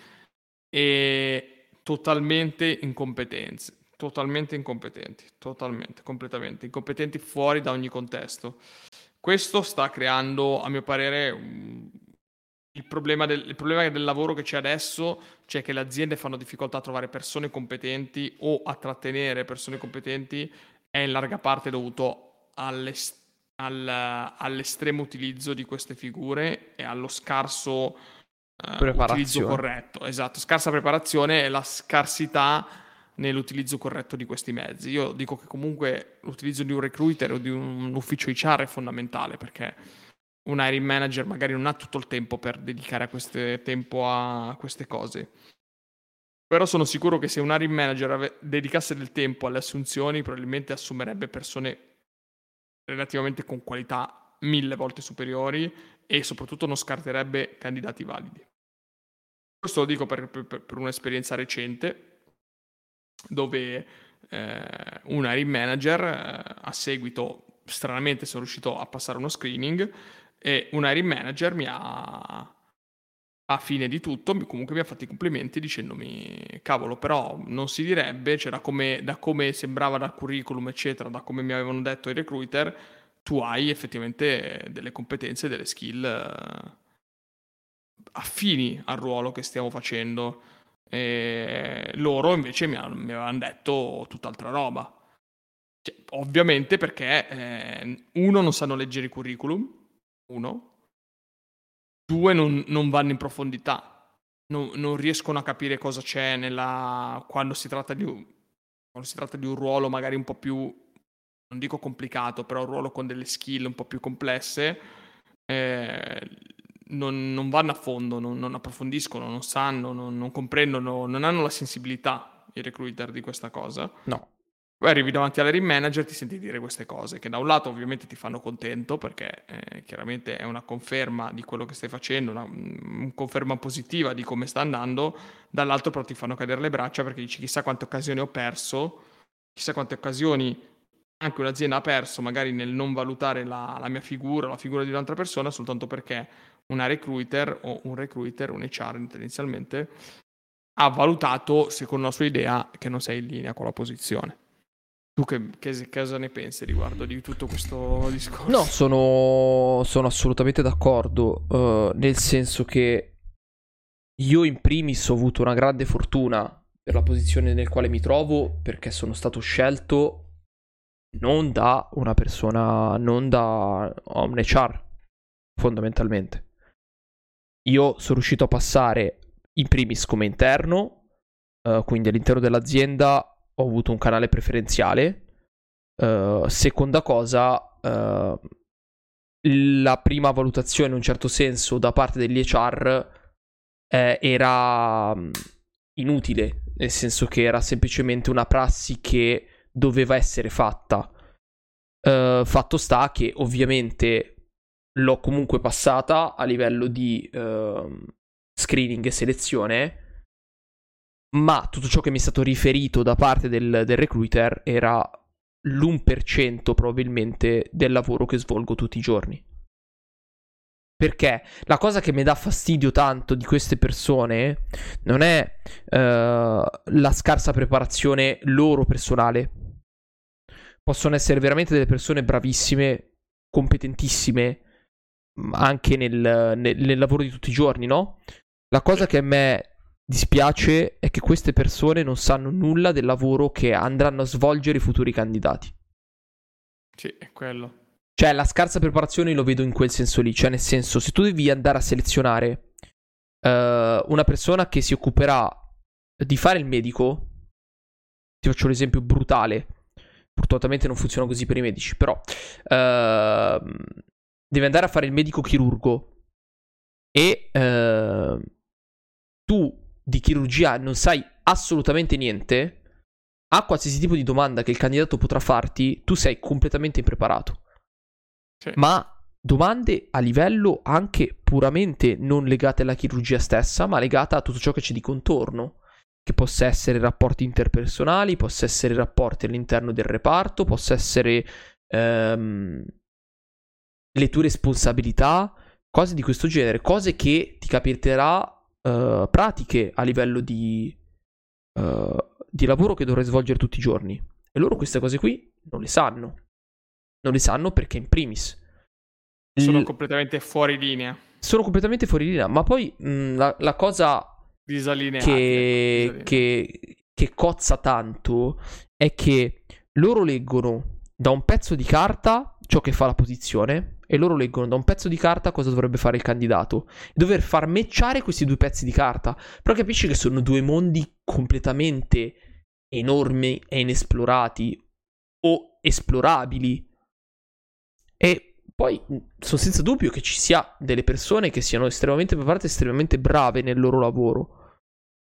e totalmente incompetenze, totalmente incompetenti, totalmente, completamente incompetenti fuori da ogni contesto. Questo sta creando, a mio parere, il problema, del, il problema del lavoro che c'è adesso, cioè che le aziende fanno difficoltà a trovare persone competenti o a trattenere persone competenti è in larga parte dovuto all'est- al, all'estremo utilizzo di queste figure e allo scarso uh, utilizzo corretto. Esatto, scarsa preparazione e la scarsità nell'utilizzo corretto di questi mezzi. Io dico che comunque l'utilizzo di un recruiter o di un ufficio HR è fondamentale perché un hiring manager magari non ha tutto il tempo per dedicare a queste, tempo a queste cose. Però sono sicuro che se un hiring manager ave- dedicasse del tempo alle assunzioni, probabilmente assumerebbe persone relativamente con qualità mille volte superiori e soprattutto non scarterebbe candidati validi. Questo lo dico per, per, per un'esperienza recente dove eh, un hiring manager eh, a seguito, stranamente sono riuscito a passare uno screening e un hiring manager mi ha a fine di tutto comunque mi ha fatto i complimenti dicendomi cavolo però non si direbbe c'era come, da come sembrava dal curriculum eccetera da come mi avevano detto i recruiter tu hai effettivamente delle competenze delle skill eh, affini al ruolo che stiamo facendo. E loro invece mi, mi avevano detto tutt'altra roba. Cioè, ovviamente perché eh, uno non sanno leggere i curriculum uno due non, non vanno in profondità, non, non, riescono a capire cosa c'è nella, quando, si tratta di, quando si tratta di un ruolo magari un po' più, non dico complicato, però un ruolo con delle skill un po' più complesse, eh, non, non, vanno a fondo, non, non approfondiscono, non sanno, non, comprendono, non hanno la sensibilità i recruiter di questa cosa. No. Poi arrivi davanti all'hiring manager e ti senti dire queste cose, che da un lato ovviamente ti fanno contento, perché eh, chiaramente è una conferma di quello che stai facendo, una, una conferma positiva di come sta andando, dall'altro però ti fanno cadere le braccia perché dici chissà quante occasioni ho perso, chissà quante occasioni anche un'azienda ha perso, magari nel non valutare la, la mia figura, la figura di un'altra persona, soltanto perché una recruiter o un recruiter, un HR tendenzialmente, ha valutato, secondo la sua idea, che non sei in linea con la posizione Tu che, che, cosa ne pensi riguardo di tutto questo discorso? No, sono, sono assolutamente d'accordo, uh, nel senso che io in primis ho avuto una grande fortuna per la posizione nel quale mi trovo perché sono stato scelto non da una persona, non da un HR, fondamentalmente. Io sono riuscito a passare in primis come interno, uh, quindi all'interno dell'azienda ho avuto un canale preferenziale. Uh, seconda cosa, uh, la prima valutazione in un certo senso da parte degli HR eh, era mm, inutile, nel senso che era semplicemente una prassi che doveva essere fatta. Uh, fatto sta che ovviamente l'ho comunque passata a livello di uh, screening e selezione ma tutto ciò che mi è stato riferito da parte del, del recruiter era l'1% probabilmente del lavoro che svolgo tutti i giorni. Perché la cosa che mi dà fastidio tanto di queste persone non è uh, la scarsa preparazione loro personale. Possono essere veramente delle persone bravissime, competentissime, anche nel, nel, nel lavoro di tutti i giorni, no? La cosa che a me dispiace è che queste persone non sanno nulla del lavoro che andranno a svolgere i futuri candidati. Sì, è quello. Cioè, la scarsa preparazione lo vedo in quel senso lì. Cioè, nel senso, se tu devi andare a selezionare uh, una persona che si occuperà di fare il medico, ti faccio un esempio brutale. Fortunatamente non funziona così per i medici, però uh, devi andare a fare il medico chirurgo e uh, tu di chirurgia non sai assolutamente niente, a qualsiasi tipo di domanda che il candidato potrà farti, tu sei completamente impreparato. Sì. Ma domande a livello anche puramente non legate alla chirurgia stessa, ma legate a tutto ciò che c'è di contorno. Che possa essere rapporti interpersonali, possa essere rapporti all'interno del reparto, possa essere ehm, le tue responsabilità, cose di questo genere, cose che ti capiterà uh, pratiche a livello di, uh, di lavoro che dovrei svolgere tutti i giorni. E loro queste cose qui non le sanno. Non le sanno perché in primis... Sono l- completamente fuori linea. Sono completamente fuori linea, ma poi mh, la, la, cosa che, che, che cozza tanto è che loro leggono da un pezzo di carta ciò che fa la posizione e loro leggono da un pezzo di carta cosa dovrebbe fare il candidato dover far matchare questi due pezzi di carta. Però capisci che sono due mondi completamente enormi e inesplorati o esplorabili. E poi sono senza dubbio che ci sia delle persone che siano estremamente preparate, estremamente brave nel loro lavoro.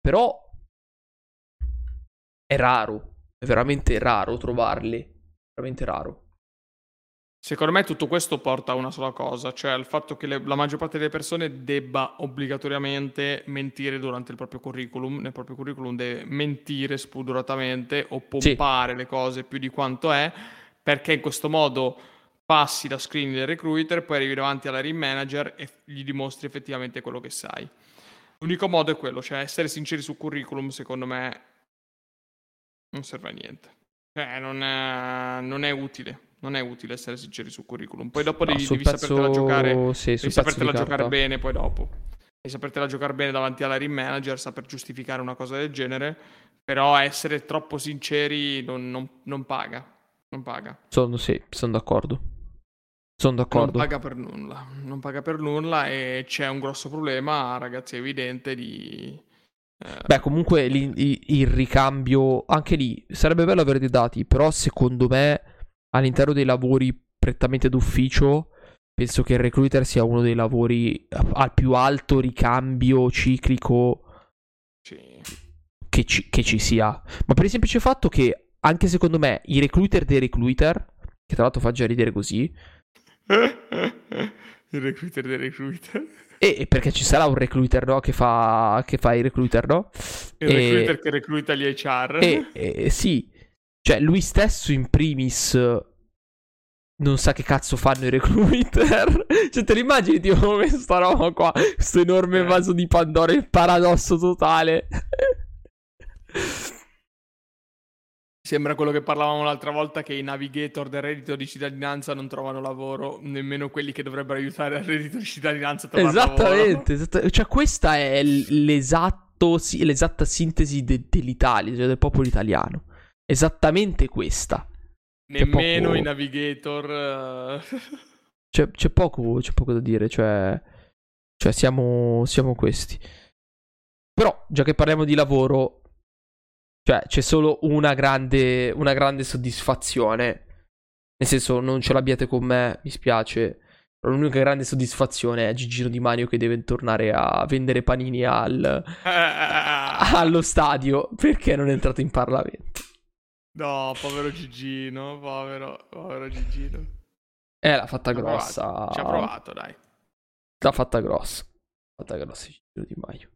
Però è raro, è veramente raro trovarle. Veramente raro. Secondo me tutto questo porta a una sola cosa, cioè al fatto che le, la maggior parte delle persone debba obbligatoriamente mentire durante il proprio curriculum, nel proprio curriculum deve mentire spudoratamente o pompare sì. le cose più di quanto è, perché in questo modo passi la screening del recruiter, poi arrivi davanti alla ring manager e gli dimostri effettivamente quello che sai. L'unico modo è quello, cioè essere sinceri sul curriculum, secondo me non serve a niente. Cioè, non è, non è utile non è utile essere sinceri sul curriculum. Poi dopo no, devi, devi pezzo... sapertela giocare, sì, devi sapertela giocare bene poi dopo. Devi sapertela giocare bene davanti alla ring manager, saper giustificare una cosa del genere, però essere troppo sinceri non, non, non paga. Non paga. Sono, sì, sono d'accordo. Sono d'accordo. Non paga per nulla. Non paga per nulla e c'è un grosso problema, ragazzi, evidente di... Eh... Beh, comunque il, il ricambio, anche lì, sarebbe bello avere dei dati, però secondo me all'interno dei lavori prettamente d'ufficio, penso che il recruiter sia uno dei lavori al più alto ricambio ciclico che, ci, che ci sia. Ma per il semplice fatto che anche secondo me i recruiter dei recruiter, che tra l'altro fa già ridere così, il recruiter dei recruiter. E perché ci sarà un recruiter, no? Che fa, che fa i recruiter, no? Il e... recruiter che recluta gli HR. E, e, sì, cioè, lui stesso in primis non sa che cazzo fanno i recruiter. cioè, te l'immagini tipo questa roba qua? Questo enorme eh. vaso di Pandora, il paradosso totale. Sembra quello che parlavamo l'altra volta che i navigator del reddito di cittadinanza non trovano lavoro, nemmeno quelli che dovrebbero aiutare al reddito di cittadinanza a trovare Esattamente, esattamente. cioè questa è l'esatto, l'esatta sintesi de- dell'Italia, cioè del popolo italiano. Esattamente questa. Nemmeno poco... i navigator. Uh... c'è, c'è, poco, c'è, poco, da dire, cioè, cioè siamo, siamo questi. Però, già che parliamo di lavoro, cioè, c'è solo una grande, una grande soddisfazione. Nel senso, non ce l'abbiate con me, mi spiace. L'unica grande soddisfazione è Gigino Di Mario che deve tornare a vendere panini al, allo stadio perché non è entrato in Parlamento. No, povero Gigino, povero, povero Gigino. Eh, l'ha fatta Ci grossa. Provato. Ci ha provato, dai. L'ha fatta grossa. L'ha fatta grossa Gigino Di Maio.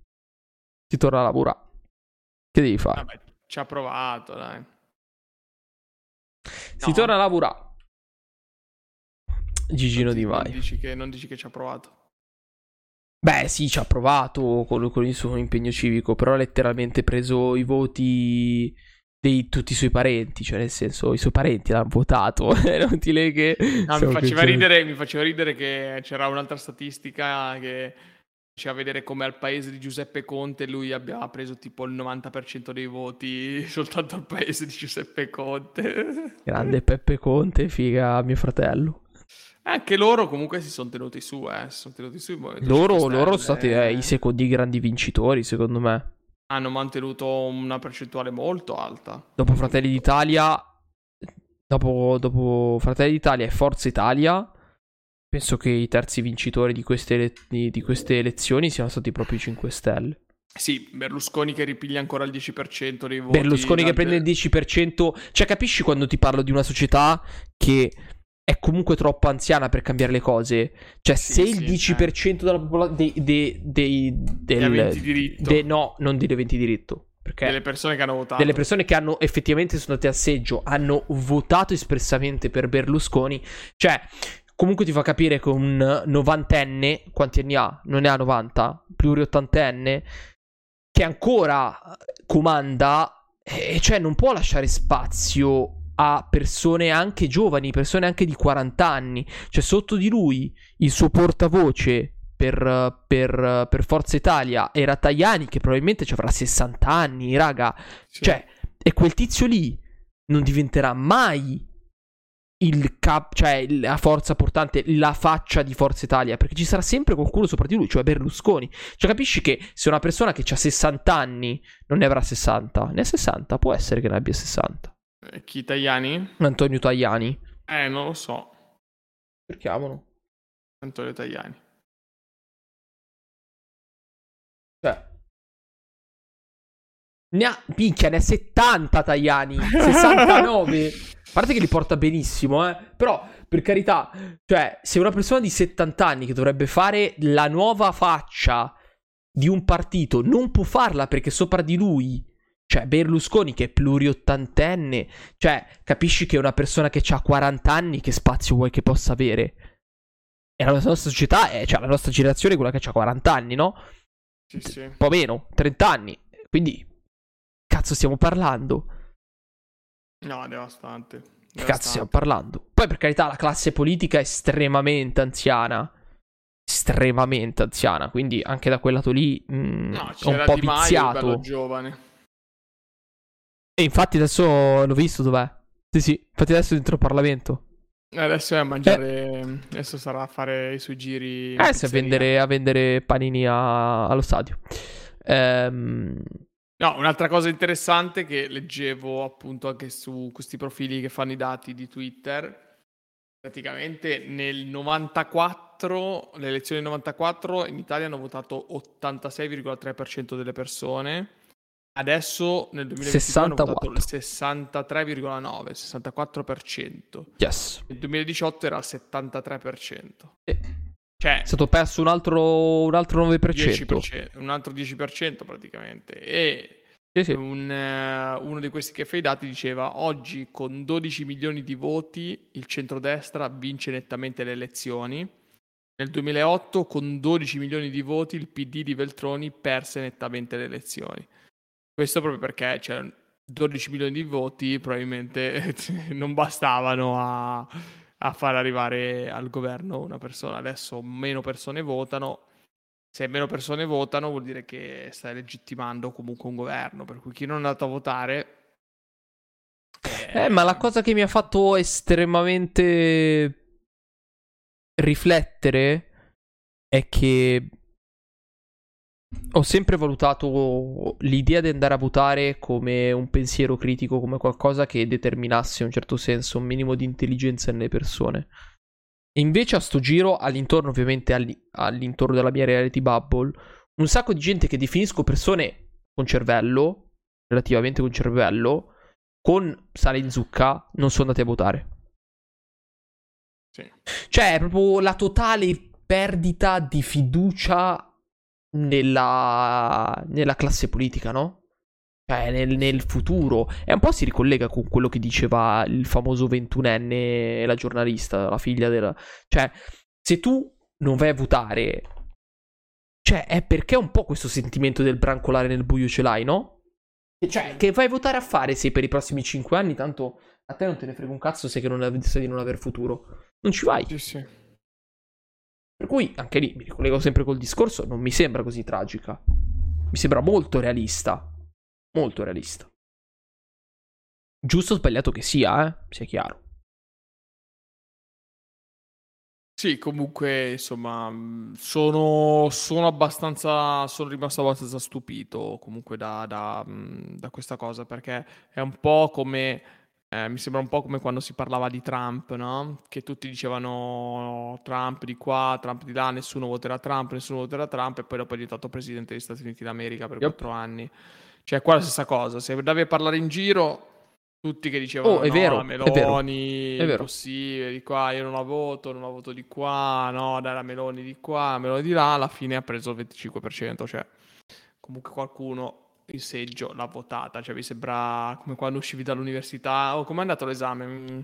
Si torna a lavorare. Che devi fare? Vabbè, ci ha provato, dai. Si no. torna a lavorare. Gigino Di Maio. Non dici, che, non dici che ci ha provato. Beh, sì, ci ha provato con, con, il suo impegno civico, però ha letteralmente preso i voti di tutti i suoi parenti, cioè nel senso i suoi parenti l'hanno votato, è inutile che... No, mi, faceva ridere, mi faceva ridere che c'era un'altra statistica che faceva vedere come al paese di Giuseppe Conte lui abbia preso tipo il 90% dei voti soltanto al paese di Giuseppe Conte. Grande Peppe Conte, figa mio fratello. Anche loro comunque si sono tenuti su, eh. Si sono tenuti su. Loro, loro sono stati eh, i secondi grandi vincitori, secondo me. Hanno mantenuto una percentuale molto alta. Dopo Fratelli d'Italia, dopo, dopo Fratelli d'Italia e Forza Italia, Penso che i terzi vincitori di queste, di, di queste elezioni siano stati proprio i 5 Stelle. Sì, Berlusconi che ripiglia ancora il 10% dei voti. Berlusconi che prende il 10%. Cioè, capisci quando ti parlo di una società che è comunque troppo anziana per cambiare le cose? Cioè, sì, se il 10% eh. della popolazione... Dei, dei, del, aventi diritto. De, no, non degli aventi diritto. Perché delle persone che hanno votato. Delle persone che hanno effettivamente sono andate a seggio, hanno votato espressamente per Berlusconi. Cioè, Comunque ti fa capire che un novantenne, quanti anni ha? Non ne ha 90, pluriottantenne, che ancora comanda, e cioè non può lasciare spazio a persone anche giovani, persone anche di 40 anni. Cioè sotto di lui il suo portavoce per, per, per Forza Italia era Tajani che probabilmente ci avrà 60 anni, raga. Sì. Cioè, e quel tizio lì non diventerà mai il cap, cioè la forza portante, la faccia di Forza Italia, perché ci sarà sempre qualcuno sopra di lui, cioè Berlusconi. Cioè capisci che se una persona che ha 60 anni non ne avrà 60, ne ha 60, può essere che ne abbia 60. Eh, chi Tajani? Antonio Tajani. Eh, non lo so. Cerchiamolo. Antonio Tajani. Cioè ne ha, minchia, ne ha 70 Tajani, 69. A parte che li porta benissimo, eh. Però, per carità, cioè, se una persona di 70 anni che dovrebbe fare la nuova faccia di un partito non può farla perché sopra di lui cioè, Berlusconi che è pluriottantenne, cioè, capisci che una persona che ha 40 anni, che spazio vuoi che possa avere? E la nostra società, è, cioè, la nostra generazione è quella che ha 40 anni, no? Sì, sì. Un po' meno, 30 anni. Quindi, cazzo stiamo parlando? No, devastante. Che cazzo stiamo parlando? Poi per carità la classe politica è estremamente anziana. Estremamente anziana, quindi anche da quel lato lì mh, mm, no, un po' di viziato. giovane. E infatti adesso l'ho visto dov'è. Sì, sì, infatti adesso è dentro il Parlamento. Adesso è a mangiare. Eh. Adesso sarà a fare i suoi giri. Eh, a vendere, a vendere panini a, allo stadio. Ehm. No, un'altra cosa interessante che leggevo appunto anche su questi profili che fanno i dati di Twitter, praticamente nel 94, le elezioni del 94 in Italia hanno votato 86,3% delle persone, adesso nel 2022 hanno votato il 63,9, 64%. Yes. Nel 2018 era il 73%. Eh. Cioè, è stato perso un altro, un altro 9%. 10%. Un altro 10% praticamente. E sì, sì. Un, uh, uno di questi che fa i dati diceva oggi con 12 milioni di voti il centrodestra vince nettamente le elezioni. Nel 2008 con 12 milioni di voti il PD di Veltroni perse nettamente le elezioni. Questo proprio perché c'è 12 milioni di voti probabilmente non bastavano a, a far arrivare al governo una persona. Adesso meno persone votano. Se meno persone votano vuol dire che stai legittimando comunque un governo, per cui chi non è andato a votare... Eh, ma la cosa che mi ha fatto estremamente riflettere è che ho sempre valutato l'idea di andare a votare come un pensiero critico, come qualcosa che determinasse in un certo senso un minimo di intelligenza nelle persone. E invece a sto giro, all'intorno ovviamente all'intorno della mia reality bubble, un sacco di gente che definisco persone con cervello, relativamente con cervello, con sale in zucca, non sono andati a votare. Sì. Cioè, è proprio la totale perdita di fiducia nella, nella classe politica, no? Cioè, nel, nel, futuro. E un po' si ricollega con quello che diceva il famoso ventunenne, la giornalista, la figlia della... Cioè, se tu non vai a votare, cioè, è perché un po' questo sentimento del brancolare nel buio ce l'hai, no? Cioè, che vai a votare a fare se per i prossimi 5 anni, tanto a te non te ne frega un cazzo se che non sai di non aver futuro. Non ci vai. Sì, sì. Per cui anche lì mi ricollego sempre col discorso, non mi sembra così tragica. Mi sembra molto realista. Molto realista. Giusto o sbagliato che sia, eh? Sia chiaro. Sì, comunque, insomma, sono, sono abbastanza. Sono rimasto abbastanza stupito comunque da, da, da questa cosa perché è un po' come eh, mi sembra un po' come quando si parlava di Trump, no? Che tutti dicevano Trump di qua, Trump di là, nessuno voterà Trump, nessuno voterà Trump, e poi dopo è diventato presidente degli Stati Uniti d'America per quattro yep. anni. Cioè, qua è la stessa cosa. Se andavi a parlare in giro, tutti che dicevano oh, è no, vero, Meloni, è vero. impossibile, di qua, io non la voto, non la voto di qua, no, dai la Meloni di qua, Meloni di là, alla fine ha preso il 25%, cioè comunque qualcuno il seggio l'ha votata. Cioè, mi sembra come quando uscivi dall'università. Oh, com'è andato l'esame? Mm.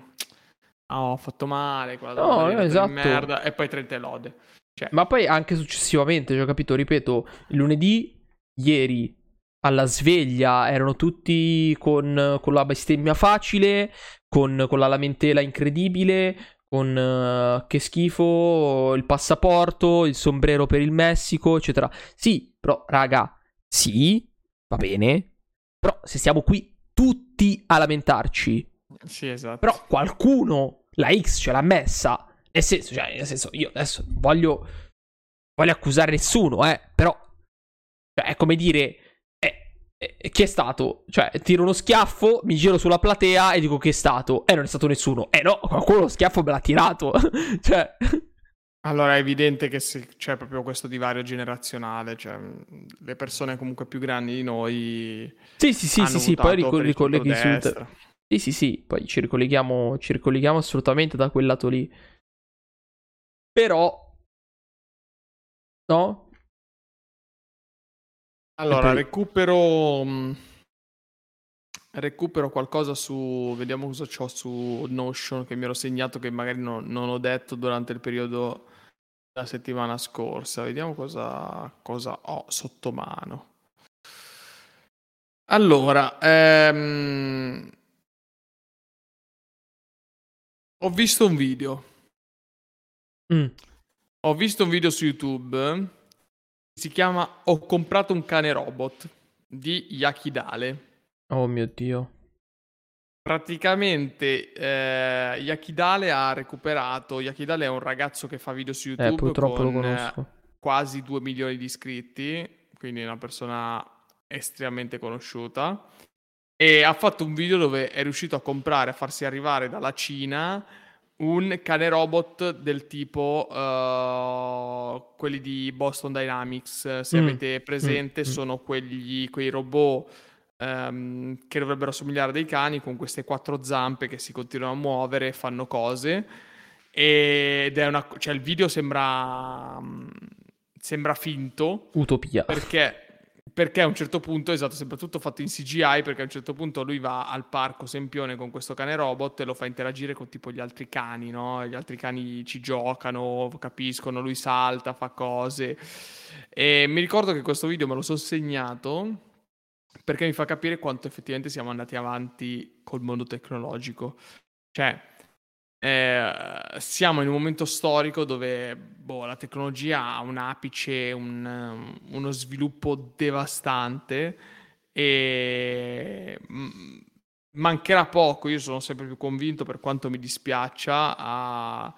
Oh, ho fatto male. No, esatto. Merda. E poi 30 lode. Cioè. Ma poi anche successivamente, cioè, capito? Ripeto, il lunedì, ieri, alla sveglia, erano tutti con, con la bestemmia facile, con, con la lamentela incredibile, con uh, che schifo, il passaporto, il sombrero per il Messico, eccetera. Sì, però, raga, sì, va bene, però se siamo qui tutti a lamentarci, sì, esatto. però qualcuno la X ce l'ha messa, nel senso, cioè, nel senso io adesso voglio, voglio accusare nessuno, eh, però cioè, è come dire... Eh, eh, chi è stato? Cioè, tiro uno schiaffo, mi giro sulla platea e dico chi è stato. E eh, non è stato nessuno. Eh no, qualcuno lo schiaffo me l'ha tirato. cioè, allora è evidente che c'è proprio questo divario generazionale, cioè le persone comunque più grandi di noi. Sì, sì, sì, sì, sì, poi ricol- ricolleghi sul. Sì, sì, sì, poi ci ricolleghiamo, ci ricolleghiamo assolutamente da quel lato lì. Però. No? Allora, poi... recupero. Mm, recupero qualcosa su. Vediamo cosa ho su Notion che mi ero segnato che magari non, non ho detto durante il periodo la settimana scorsa. Vediamo cosa, cosa ho sotto mano. Allora, ehm, ho visto un video. Mm. Ho visto un video su YouTube. Si chiama Ho comprato un cane robot di Yakidale. Oh mio dio. Praticamente eh, Yakidale ha recuperato. Yakidale è un ragazzo che fa video su eh, YouTube. Eh, purtroppo con, lo conosco. quasi 2 milioni di iscritti, quindi è una persona estremamente conosciuta. E ha fatto un video dove è riuscito a comprare, a farsi arrivare dalla Cina un cane robot del tipo uh, quelli di Boston Dynamics. Se mm. avete presente, mm. sono quegli, quei robot um, che dovrebbero assomigliare a dei cani con queste quattro zampe che si continuano a muovere e fanno cose. Ed è una. cioè il video sembra. sembra finto. Utopia. Perché perché a un certo punto, esatto, sembra tutto fatto in CGI, perché a un certo punto lui va al parco Sempione con questo cane robot e lo fa interagire con tipo gli altri cani, no? Gli altri cani ci giocano, capiscono, lui salta, fa cose. E mi ricordo che questo video me lo sono segnato perché mi fa capire quanto effettivamente siamo andati avanti col mondo tecnologico. Cioè, eh, siamo in un momento storico dove boh, la tecnologia ha un apice, un, uno sviluppo devastante e mancherà poco, io sono sempre più convinto per quanto mi dispiaccia a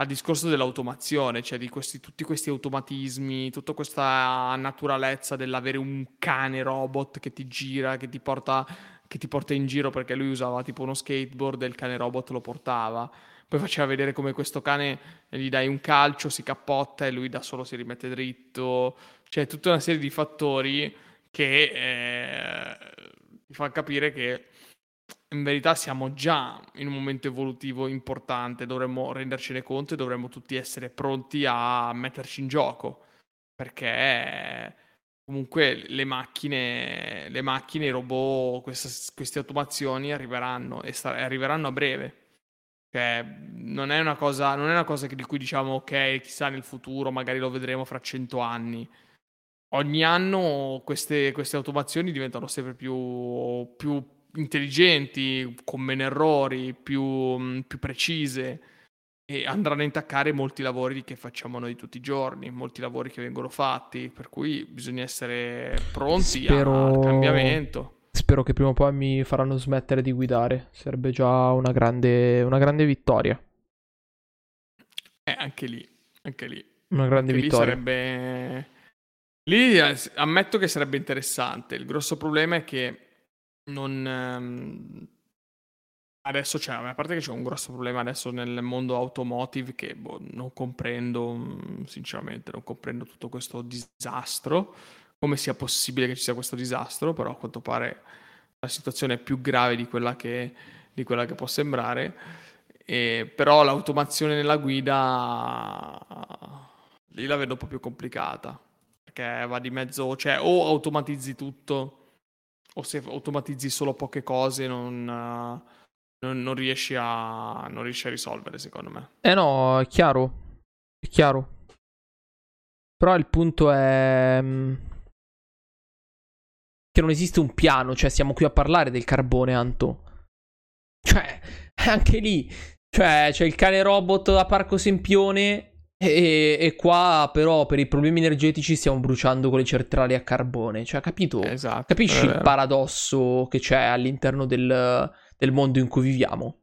al discorso dell'automazione, cioè di questi, tutti questi automatismi, tutta questa naturalezza dell'avere un cane robot che ti gira, che ti porta, che ti porta in giro perché lui usava tipo uno skateboard e il cane robot lo portava. Poi faceva vedere come questo cane gli dai un calcio, si cappotta e lui da solo si rimette dritto. Cioè tutta una serie di fattori che eh, ti fa capire che in verità siamo già in un momento evolutivo importante, dovremmo rendercene conto e dovremmo tutti essere pronti a metterci in gioco, perché comunque le macchine, le macchine i robot, queste, queste automazioni arriveranno e sta- arriveranno a breve. Cioè, non è una cosa, non è una cosa di cui diciamo ok, chissà nel futuro, magari lo vedremo fra cento anni. Ogni anno queste, queste automazioni diventano sempre più, più intelligenti, con meno errori, più, mm, più precise e andranno a intaccare molti lavori che facciamo noi tutti i giorni, molti lavori che vengono fatti, per cui bisogna essere pronti Spero... al cambiamento. Spero che prima o poi mi faranno smettere di guidare, sarebbe già una grande, una grande vittoria. Eh, anche lì, anche lì. Una grande anche vittoria. Lì sarebbe... Lì eh, ammetto che sarebbe interessante, il grosso problema è che non... Ehm, adesso c'è, a parte che c'è un grosso problema adesso nel mondo automotive che boh, non comprendo, mm, sinceramente, non comprendo tutto questo disastro, come sia possibile che ci sia questo disastro, però a quanto pare la situazione è più grave di quella che, di quella che può sembrare. E, però l'automazione nella guida lì la vedo un po' più complicata perché va di mezzo, cioè o automatizzi tutto o se automatizzi solo poche cose non, non, non, riesci a, non riesci a risolvere, secondo me. Eh no, è chiaro. È chiaro. Però il punto è mm, che non esiste un piano, cioè siamo qui a parlare del carbone, Anto. Cioè, anche lì, cioè, c'è il cane robot a Parco Sempione e, e, qua però per i problemi energetici stiamo bruciando con le centrali a carbone. Cioè, capito? Esatto, Capisci il paradosso che c'è all'interno del, del, mondo in cui viviamo?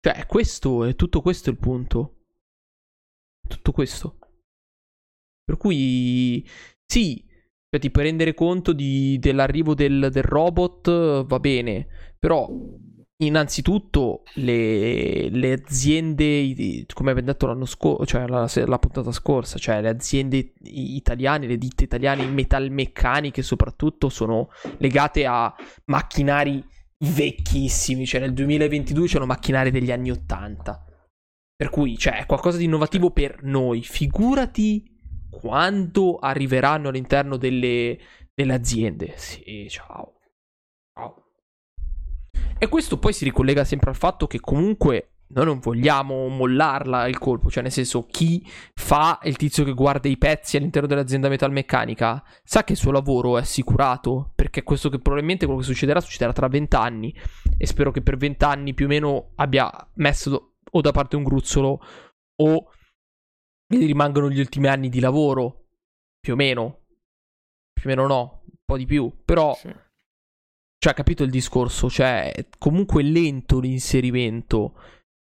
Cioè, questo è tutto questo il punto. Tutto questo. Per cui, sì, cioè, ti puoi rendere conto di, dell'arrivo del, del robot, va bene, però Innanzitutto le, le, aziende, come abbiamo detto l'anno scorso, cioè la, la, puntata scorsa, cioè le aziende italiane, le ditte italiane metalmeccaniche soprattutto sono legate a macchinari vecchissimi, cioè nel 2022 c'erano macchinari degli anni 80. Per cui, cioè, è qualcosa di innovativo per noi. Figurati quando arriveranno all'interno delle, delle aziende. Sì, ciao. E questo poi si ricollega sempre al fatto che comunque noi non vogliamo mollarla il colpo, cioè nel senso chi fa il tizio che guarda i pezzi all'interno dell'azienda metalmeccanica sa che il suo lavoro è assicurato, perché questo che probabilmente quello che succederà succederà tra vent'anni. E spero che per vent'anni più o meno abbia messo o da parte un gruzzolo o gli rimangano gli ultimi anni di lavoro, più o meno, più o meno no, un po' di più, però... Sì cioè, capito il discorso? Cioè, comunque lento l'inserimento.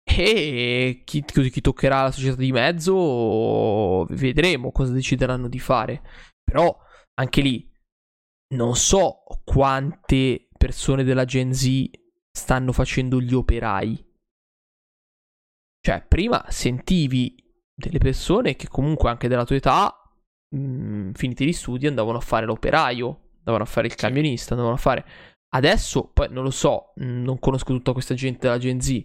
E chi, chi, toccherà la società di mezzo, vedremo cosa decideranno di fare. Però, anche lì, non so quante persone della Gen Z stanno facendo gli operai. Cioè, prima sentivi delle persone che comunque anche della tua età, mh, mm, finiti gli studi, andavano a fare l'operaio, andavano a fare il camionista, andavano a fare... Adesso, poi non lo so, non conosco tutta questa gente della Gen Z,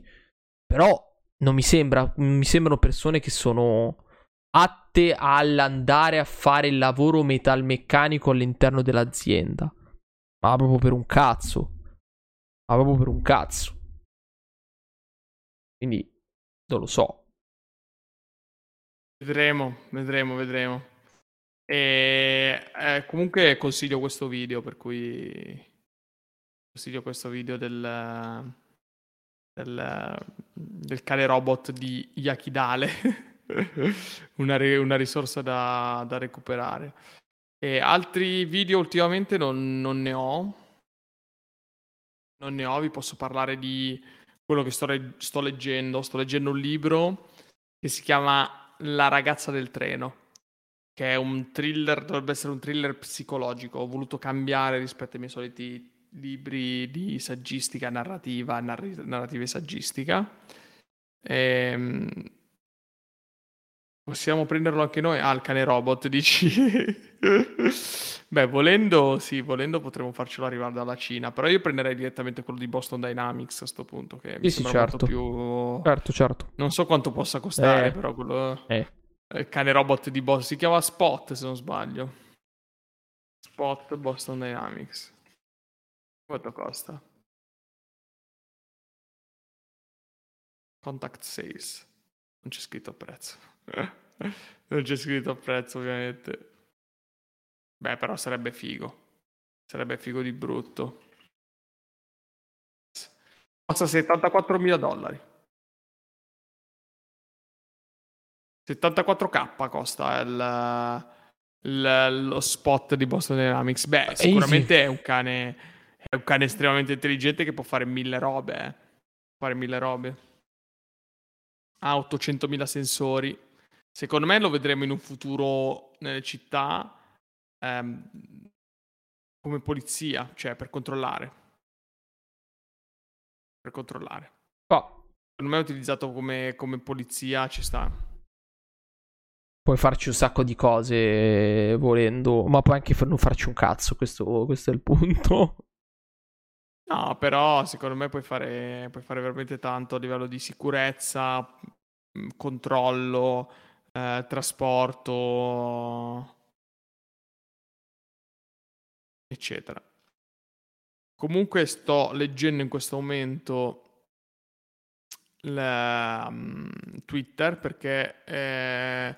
però non mi sembra, mi sembrano persone che sono atte all'andare a fare il lavoro metalmeccanico all'interno dell'azienda. Ma proprio per un cazzo. Ma proprio per un cazzo. Quindi, non lo so. Vedremo, vedremo, vedremo. E eh, comunque consiglio questo video, per cui consiglio questo video del, del, del cane robot di Yakidale, una, una, risorsa da, da, recuperare. E altri video ultimamente non, non, ne ho. Non ne ho, vi posso parlare di quello che sto, sto leggendo. Sto leggendo un libro che si chiama La ragazza del treno che è un thriller, dovrebbe essere un thriller psicologico. Ho voluto cambiare rispetto ai miei soliti libri di saggistica narrativa, narri- narrativa e saggistica. Ehm, possiamo prenderlo anche noi? Ah, il cane robot, dici? Beh, volendo, sì, volendo potremmo farcelo arrivare dalla Cina, però io prenderei direttamente quello di Boston Dynamics a questo punto, che sì, mi sì, sembra certo. più... Certo, certo. Non so quanto possa costare, eh. però quello... Eh. Il cane robot di Boston. Si chiama Spot, se non sbaglio. Spot Boston Dynamics. Quanto costa? Contact Sales. Non c'è scritto prezzo. non c'è scritto prezzo, ovviamente. Beh, però sarebbe figo. Sarebbe figo di brutto. Costa 74 dollari. 74k costa il, il, lo spot di Boston Dynamics. Beh, sicuramente Easy. è un cane. È un cane estremamente intelligente che può fare mille robe. Eh. Fare mille robe. Ha 800.000 sensori. Secondo me lo vedremo in un futuro nelle città ehm, come polizia, cioè per controllare. Per controllare. Oh. Secondo me è utilizzato come, come polizia, ci sta puoi farci un sacco di cose volendo, ma puoi anche non farci un cazzo, questo, questo è il punto. No, però secondo me puoi fare, puoi fare veramente tanto a livello di sicurezza, mm, controllo, eh, trasporto, eccetera. Comunque sto leggendo in questo momento le, um, Twitter perché eh,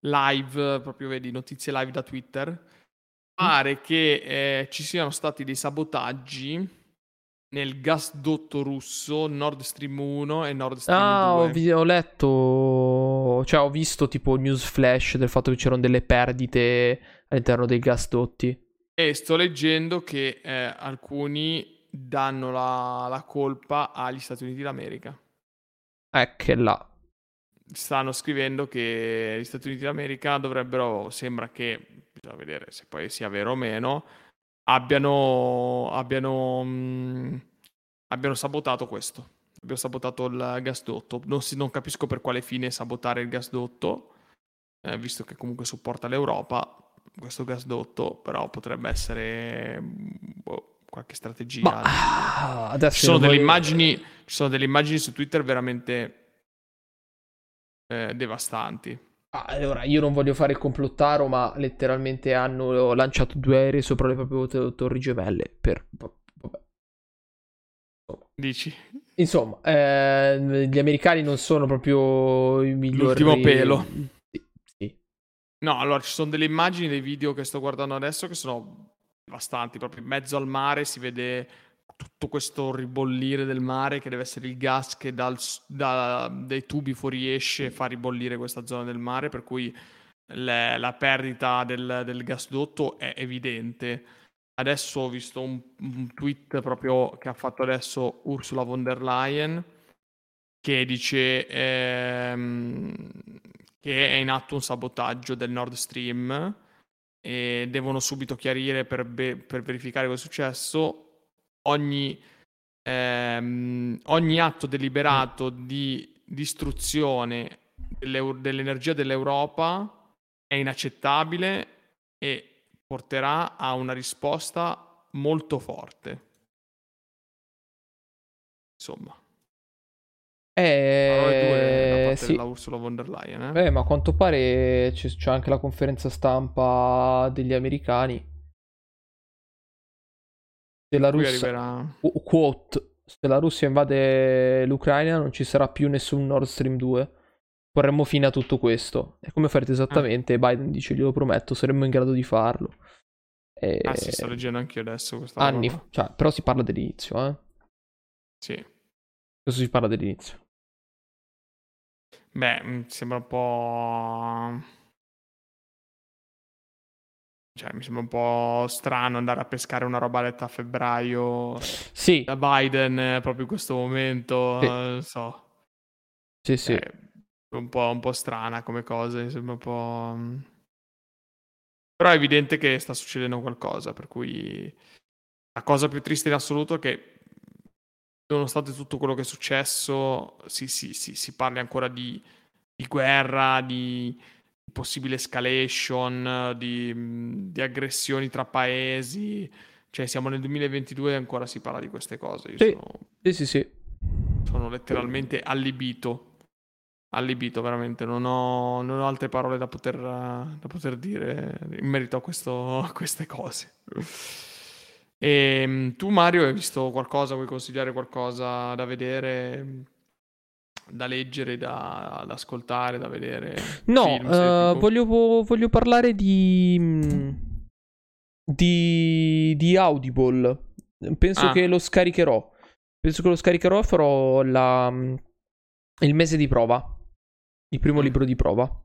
live, proprio vedi, notizie live da Twitter, mm. pare che eh, ci siano stati dei sabotaggi nel gasdotto russo Nord Stream 1 e Nord Stream ah, 2. Ho, vi- ho letto, cioè ho visto tipo news flash del fatto che c'erano delle perdite all'interno dei gasdotti. E sto leggendo che eh, alcuni danno la, la colpa agli Stati Uniti d'America. Che là stanno scrivendo che gli Stati Uniti d'America dovrebbero, sembra che, bisogna vedere se poi sia vero o meno, abbiano, abbiano, mh, mm, abbiano sabotato questo. Abbiamo sabotato il gasdotto. Non, si, non capisco per quale fine sabotare il gasdotto, eh, visto che comunque supporta l'Europa, questo gasdotto, però potrebbe essere boh, qualche strategia. Ma, ah, ci, sono delle immagini, ci sono delle immagini su Twitter veramente eh, devastanti. Ah, allora, io non voglio fare il complottaro, ma letteralmente hanno lanciato due aerei sopra le proprie torri gemelle. Per... Vabbè. Dici? Insomma, eh, gli americani non sono proprio i migliori. L'ultimo pelo. Sì, sì. No, allora ci sono delle immagini dei video che sto guardando adesso che sono devastanti. Proprio in mezzo al mare si vede tutto questo ribollire del mare che deve essere il gas che dal, da, dai tubi fuoriesce e fa ribollire questa zona del mare, per cui le, la perdita del, del, gasdotto è evidente. Adesso ho visto un, un, tweet proprio che ha fatto adesso Ursula von der Leyen che dice ehm, che è in atto un sabotaggio del Nord Stream e devono subito chiarire per, be- per verificare cosa è successo ogni, ehm, ogni atto deliberato di distruzione dell'energia dell'Europa è inaccettabile e porterà a una risposta molto forte. Insomma. Eh, sì. della Ursula von der Leyen. Eh? Beh, ma a quanto pare c'è, c'è anche la conferenza stampa degli americani se la Russia quote, se la Russia invade l'Ucraina non ci sarà più nessun Nord Stream 2 porremmo fine a tutto questo. E come farete esattamente? Ah. Biden dice, glielo prometto, saremmo in grado di farlo. E... Ah sì, sto leggendo anche adesso questa Anni, fa, cioè, però si parla dell'inizio, eh? Sì. Questo si parla dell'inizio. Beh, mi sembra un po'... Cioè, mi sembra un po' strano andare a pescare una roba letta a febbraio sì. da Biden proprio in questo momento, sì. non so. Sì, sì. È un po', un po' strana come cosa, mi sembra un po'... Mm. Però è evidente che sta succedendo qualcosa, per cui la cosa più triste in assoluto è che nonostante tutto quello che è successo, si, si, si, si parli ancora di, di guerra, di possibile escalation, di, di, aggressioni tra paesi. Cioè, siamo nel 2022 e ancora si parla di queste cose. Io sì, sono, sì, sì, sì. Sono letteralmente allibito. Allibito, veramente. Non ho, non ho altre parole da poter, da poter, dire in merito a, questo, a queste cose. E ehm, tu, Mario, hai visto qualcosa? Vuoi consigliare qualcosa da vedere? Da leggere, da, da ascoltare, da vedere? No, film, uh, voglio, voglio, parlare di, di, di Audible. Penso ah. che lo scaricherò. Penso che lo scaricherò e farò la, il mese di prova. Il primo mm. libro di prova.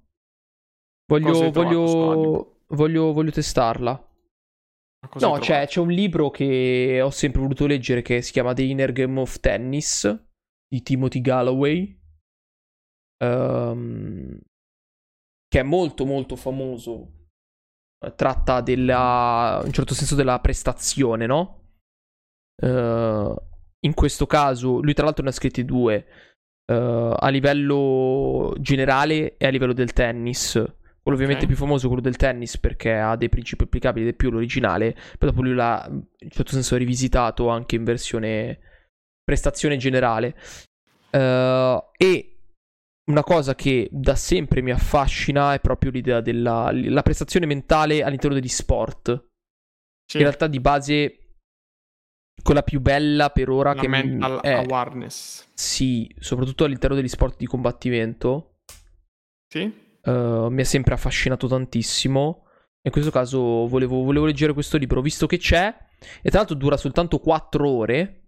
Voglio, voglio, voglio, voglio testarla. No, c'è, c'è, un libro che ho sempre voluto leggere che si chiama The Inner Game of Tennis di Timothy Galloway. Um, che è molto molto famoso. Tratta della, in un certo senso della prestazione, no? Uh, in questo caso, lui tra l'altro ne ha scritti due. Uh, a livello generale e a livello del tennis quello ovviamente okay. più famoso è quello del tennis perché ha dei principi applicabili ed è più l'originale, poi dopo lui l'ha in un certo senso rivisitato anche in versione prestazione generale. Uh, e una cosa che da sempre mi affascina è proprio l'idea della prestazione mentale all'interno degli sport. Sì. In realtà di base quella più bella per ora La che mental è, awareness. Sì, soprattutto all'interno degli sport di combattimento. Sì. Uh, mi ha sempre affascinato tantissimo. In questo caso volevo, volevo, leggere questo libro, visto che c'è. E tra l'altro dura soltanto 4 ore.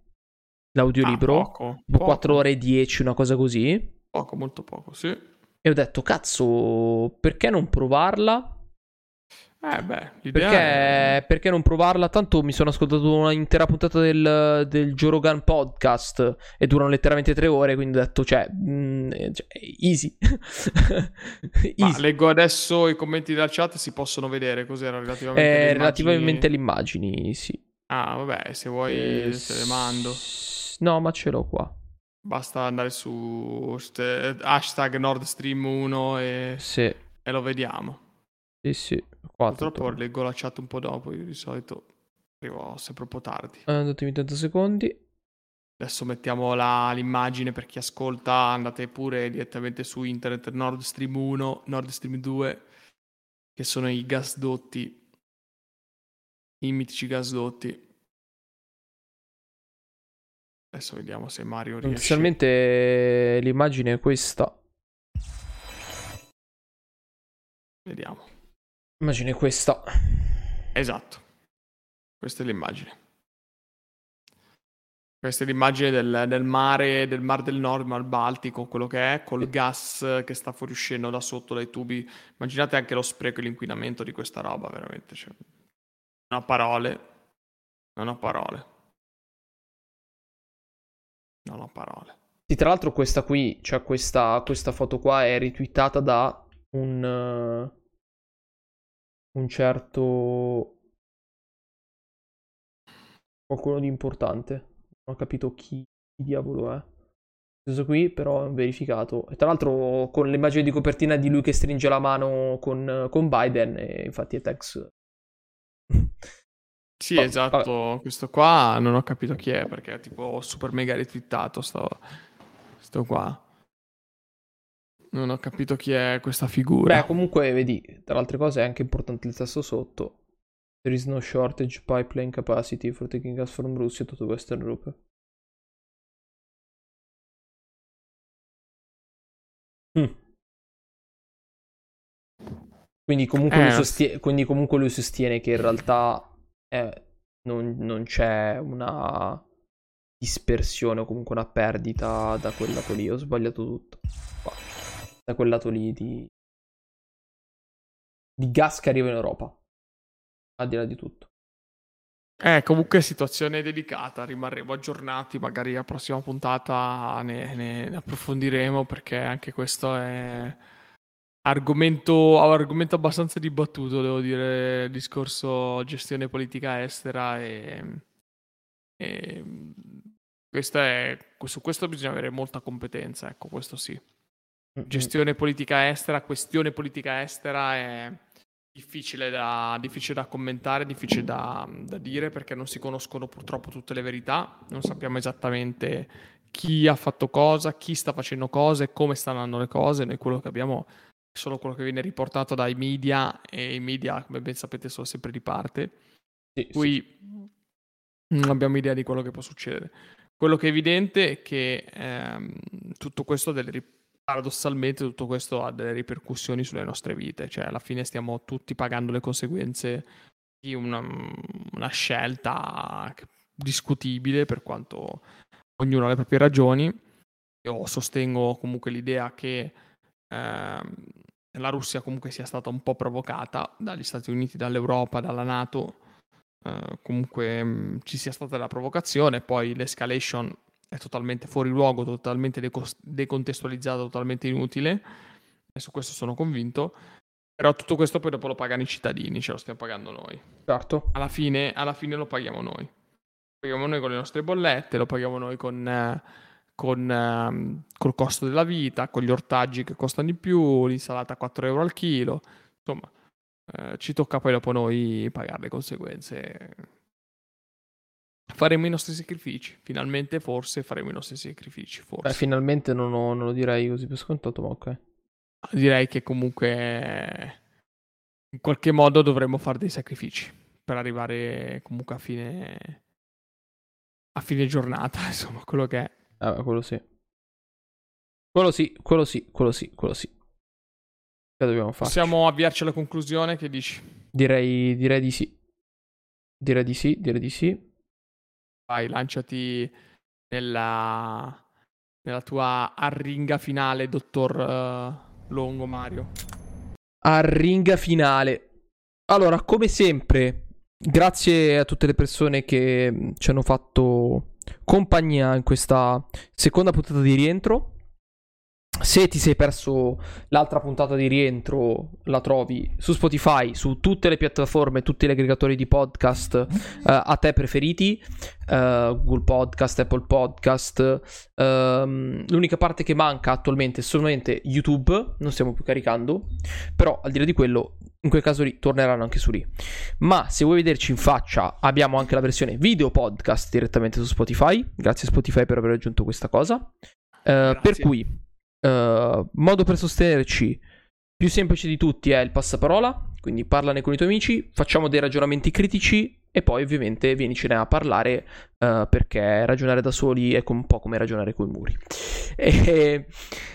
L'audiolibro. Ah, poco, poco. 4 ore e 10, una cosa così. Poco, molto poco, sì. E ho detto, cazzo, perché non provarla? Eh beh, perché, è... perché, non provarla? Tanto mi sono ascoltato una intera puntata del, del Jorogan podcast e durano letteralmente tre ore, quindi ho detto, cioè, mh, mm, cioè easy. easy. leggo adesso i commenti della chat, si possono vedere cos'era relativamente, eh, alle, relativamente alle immagini, sì. Ah, vabbè, se vuoi eh, te le mando. No, ma ce l'ho qua. Basta andare su hashtag Nord Stream 1 e, sì. e lo vediamo. Sì, sì. Purtroppo leggo la chat un po' dopo, io di solito arrivo sempre un po' tardi. Eh, datemi 30 secondi. Adesso mettiamo la, l'immagine per chi ascolta, andate pure direttamente su internet Nord Stream 1, Nord Stream 2, che sono i gasdotti, i mitici gasdotti. Adesso vediamo se Mario riesce. Inizialmente l'immagine è questa. Vediamo. Immagine questa. Esatto. Questa è l'immagine. Questa è l'immagine del, del, mare, del Mar del Nord, Mar Baltico, quello che è, col gas che sta fuoriuscendo da sotto dai tubi. Immaginate anche lo spreco e l'inquinamento di questa roba, veramente. Cioè, non ho parole. Non ho parole. Non ho parole. Sì, tra l'altro questa qui, cioè questa, questa foto qua è ritweetata da un... Uh un certo qualcuno di importante. Non ho capito chi, chi diavolo è. Questo qui però è verificato. E tra l'altro con l'immagine di copertina di lui che stringe la mano con, con Biden e infatti è Tex. Sì, esatto. Vabbè. Questo qua non ho capito chi è perché è tipo super mega ritwittato sto, sto qua. Non ho capito chi è questa figura. Beh, comunque, vedi, tra le altre cose è anche importante il testo sotto. There is no shortage pipeline capacity for taking gas from Russia to the Western Europe. Mm. Quindi comunque, eh. lui, sostiene, quindi comunque lui sostiene che in realtà eh, non, non, c'è una dispersione o comunque una perdita da quel lato lì. Ho sbagliato tutto. Da quel lato lì di, di gas che arriva in Europa. Al di là di tutto. Eh, comunque situazione delicata, rimarremo aggiornati, magari la prossima puntata ne, ne, ne approfondiremo perché anche questo è argomento, argomento abbastanza dibattuto, devo dire, il discorso gestione politica estera e, e questo è, su questo bisogna avere molta competenza, ecco, questo sì. Gestione politica estera, questione politica estera è difficile da, difficile da commentare, difficile da, da, dire perché non si conoscono purtroppo tutte le verità, non sappiamo esattamente chi ha fatto cosa, chi sta facendo cose, come stanno andando le cose, noi quello che abbiamo solo quello che viene riportato dai media e i media, come ben sapete, sono sempre di parte. Sì, Qui sì. non abbiamo idea di quello che può succedere. Quello che è evidente è che ehm, tutto questo delle paradossalmente tutto questo ha delle ripercussioni sulle nostre vite, cioè alla fine stiamo tutti pagando le conseguenze di una, una scelta discutibile per quanto ognuno ha le proprie ragioni. Io sostengo comunque l'idea che eh, la Russia comunque sia stata un po' provocata dagli Stati Uniti, dall'Europa, dalla Nato, eh, comunque mh, mm, ci sia stata la provocazione, poi l'escalation è totalmente fuori luogo, totalmente deco- decontestualizzato, totalmente inutile. E su questo sono convinto. Però tutto questo poi dopo lo pagano i cittadini, ce lo stiamo pagando noi. Certo. Alla fine, alla fine lo paghiamo noi. Lo paghiamo noi con le nostre bollette, lo paghiamo noi con, eh, con eh, col costo della vita, con gli ortaggi che costano di più, l'insalata a 4 euro al chilo. Insomma, eh, ci tocca poi dopo noi pagare le conseguenze faremo i nostri sacrifici. Finalmente, forse faremo i nostri sacrifici. Forse. Beh, finalmente non, ho, non, lo direi così per scontato, ma ok. Direi che comunque in qualche modo dovremmo fare dei sacrifici per arrivare comunque a fine a fine giornata, insomma, quello che è. Ah, quello sì. Quello sì, quello sì, quello sì, quello sì. Che dobbiamo fare? Possiamo avviarci alla conclusione, che dici? Direi, direi di sì. Direi di sì, direi di sì. Vai, lanciati nella, nella tua arringa finale, dottor uh, Longo Mario. Arringa finale. Allora, come sempre, grazie a tutte le persone che ci hanno fatto compagnia in questa seconda puntata di rientro. Se ti sei perso l'altra puntata di rientro, la trovi su Spotify, su tutte le piattaforme, tutti gli aggregatori di podcast uh, a te preferiti, uh, Google Podcast, Apple Podcast. Uh, l'unica parte che manca attualmente è solamente YouTube, non stiamo più caricando, però al di là di quello, in quel caso lì torneranno anche su lì. Ma se vuoi vederci in faccia, abbiamo anche la versione video podcast direttamente su Spotify. Grazie Spotify per aver aggiunto questa cosa. per cui Uh, modo per sostenerci più semplice di tutti è il passaparola, quindi parlane con i tuoi amici, facciamo dei ragionamenti critici e poi ovviamente vienicene a parlare uh, perché ragionare da soli è un po' come ragionare con i muri. E,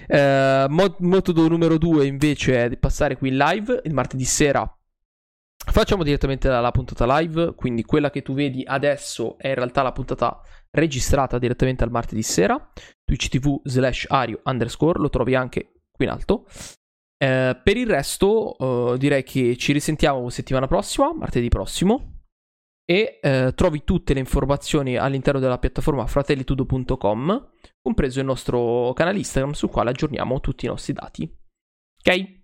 uh, mod- metodo numero due invece è di passare qui in live il martedì sera. Facciamo direttamente la, puntata live, quindi quella che tu vedi adesso è in realtà la puntata registrata direttamente al martedì sera, twitch tv slash ario underscore, lo trovi anche qui in alto. Eh, per il resto eh, direi che ci risentiamo settimana prossima, martedì prossimo, e eh, trovi tutte le informazioni all'interno della piattaforma fratellitudo.com, compreso il nostro canale Instagram sul quale aggiorniamo tutti i nostri dati. Ok?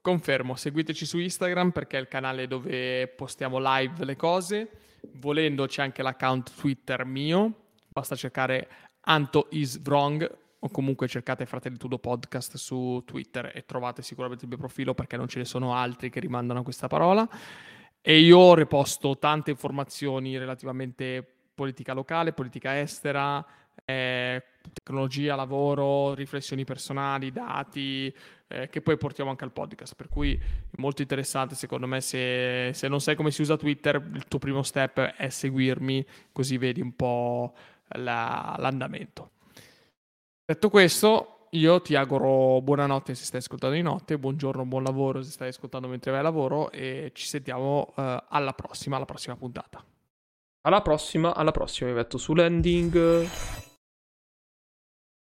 Confermo, seguiteci su Instagram perché è il canale dove postiamo live le cose. Volendo c'è anche l'account Twitter mio, basta cercare Anto is wrong o comunque cercate Fratelli Tudo Podcast su Twitter e trovate sicuramente il mio profilo perché non ce ne sono altri che rimandano a questa parola. E io reposto tante informazioni relativamente politica locale, politica estera, eh, tecnologia, lavoro, riflessioni personali, dati, eh, che poi portiamo anche al podcast. Per cui è molto interessante, secondo me, se, se non sai come si usa Twitter, il tuo primo step è seguirmi, così vedi un po' la, l'andamento. Detto questo, io ti auguro buonanotte se stai ascoltando di notte, buongiorno, buon lavoro se stai ascoltando mentre vai a lavoro e ci sentiamo uh, alla prossima, alla prossima puntata. Alla prossima, alla prossima, mi metto su landing.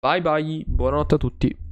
Bye bye, buonanotte a tutti.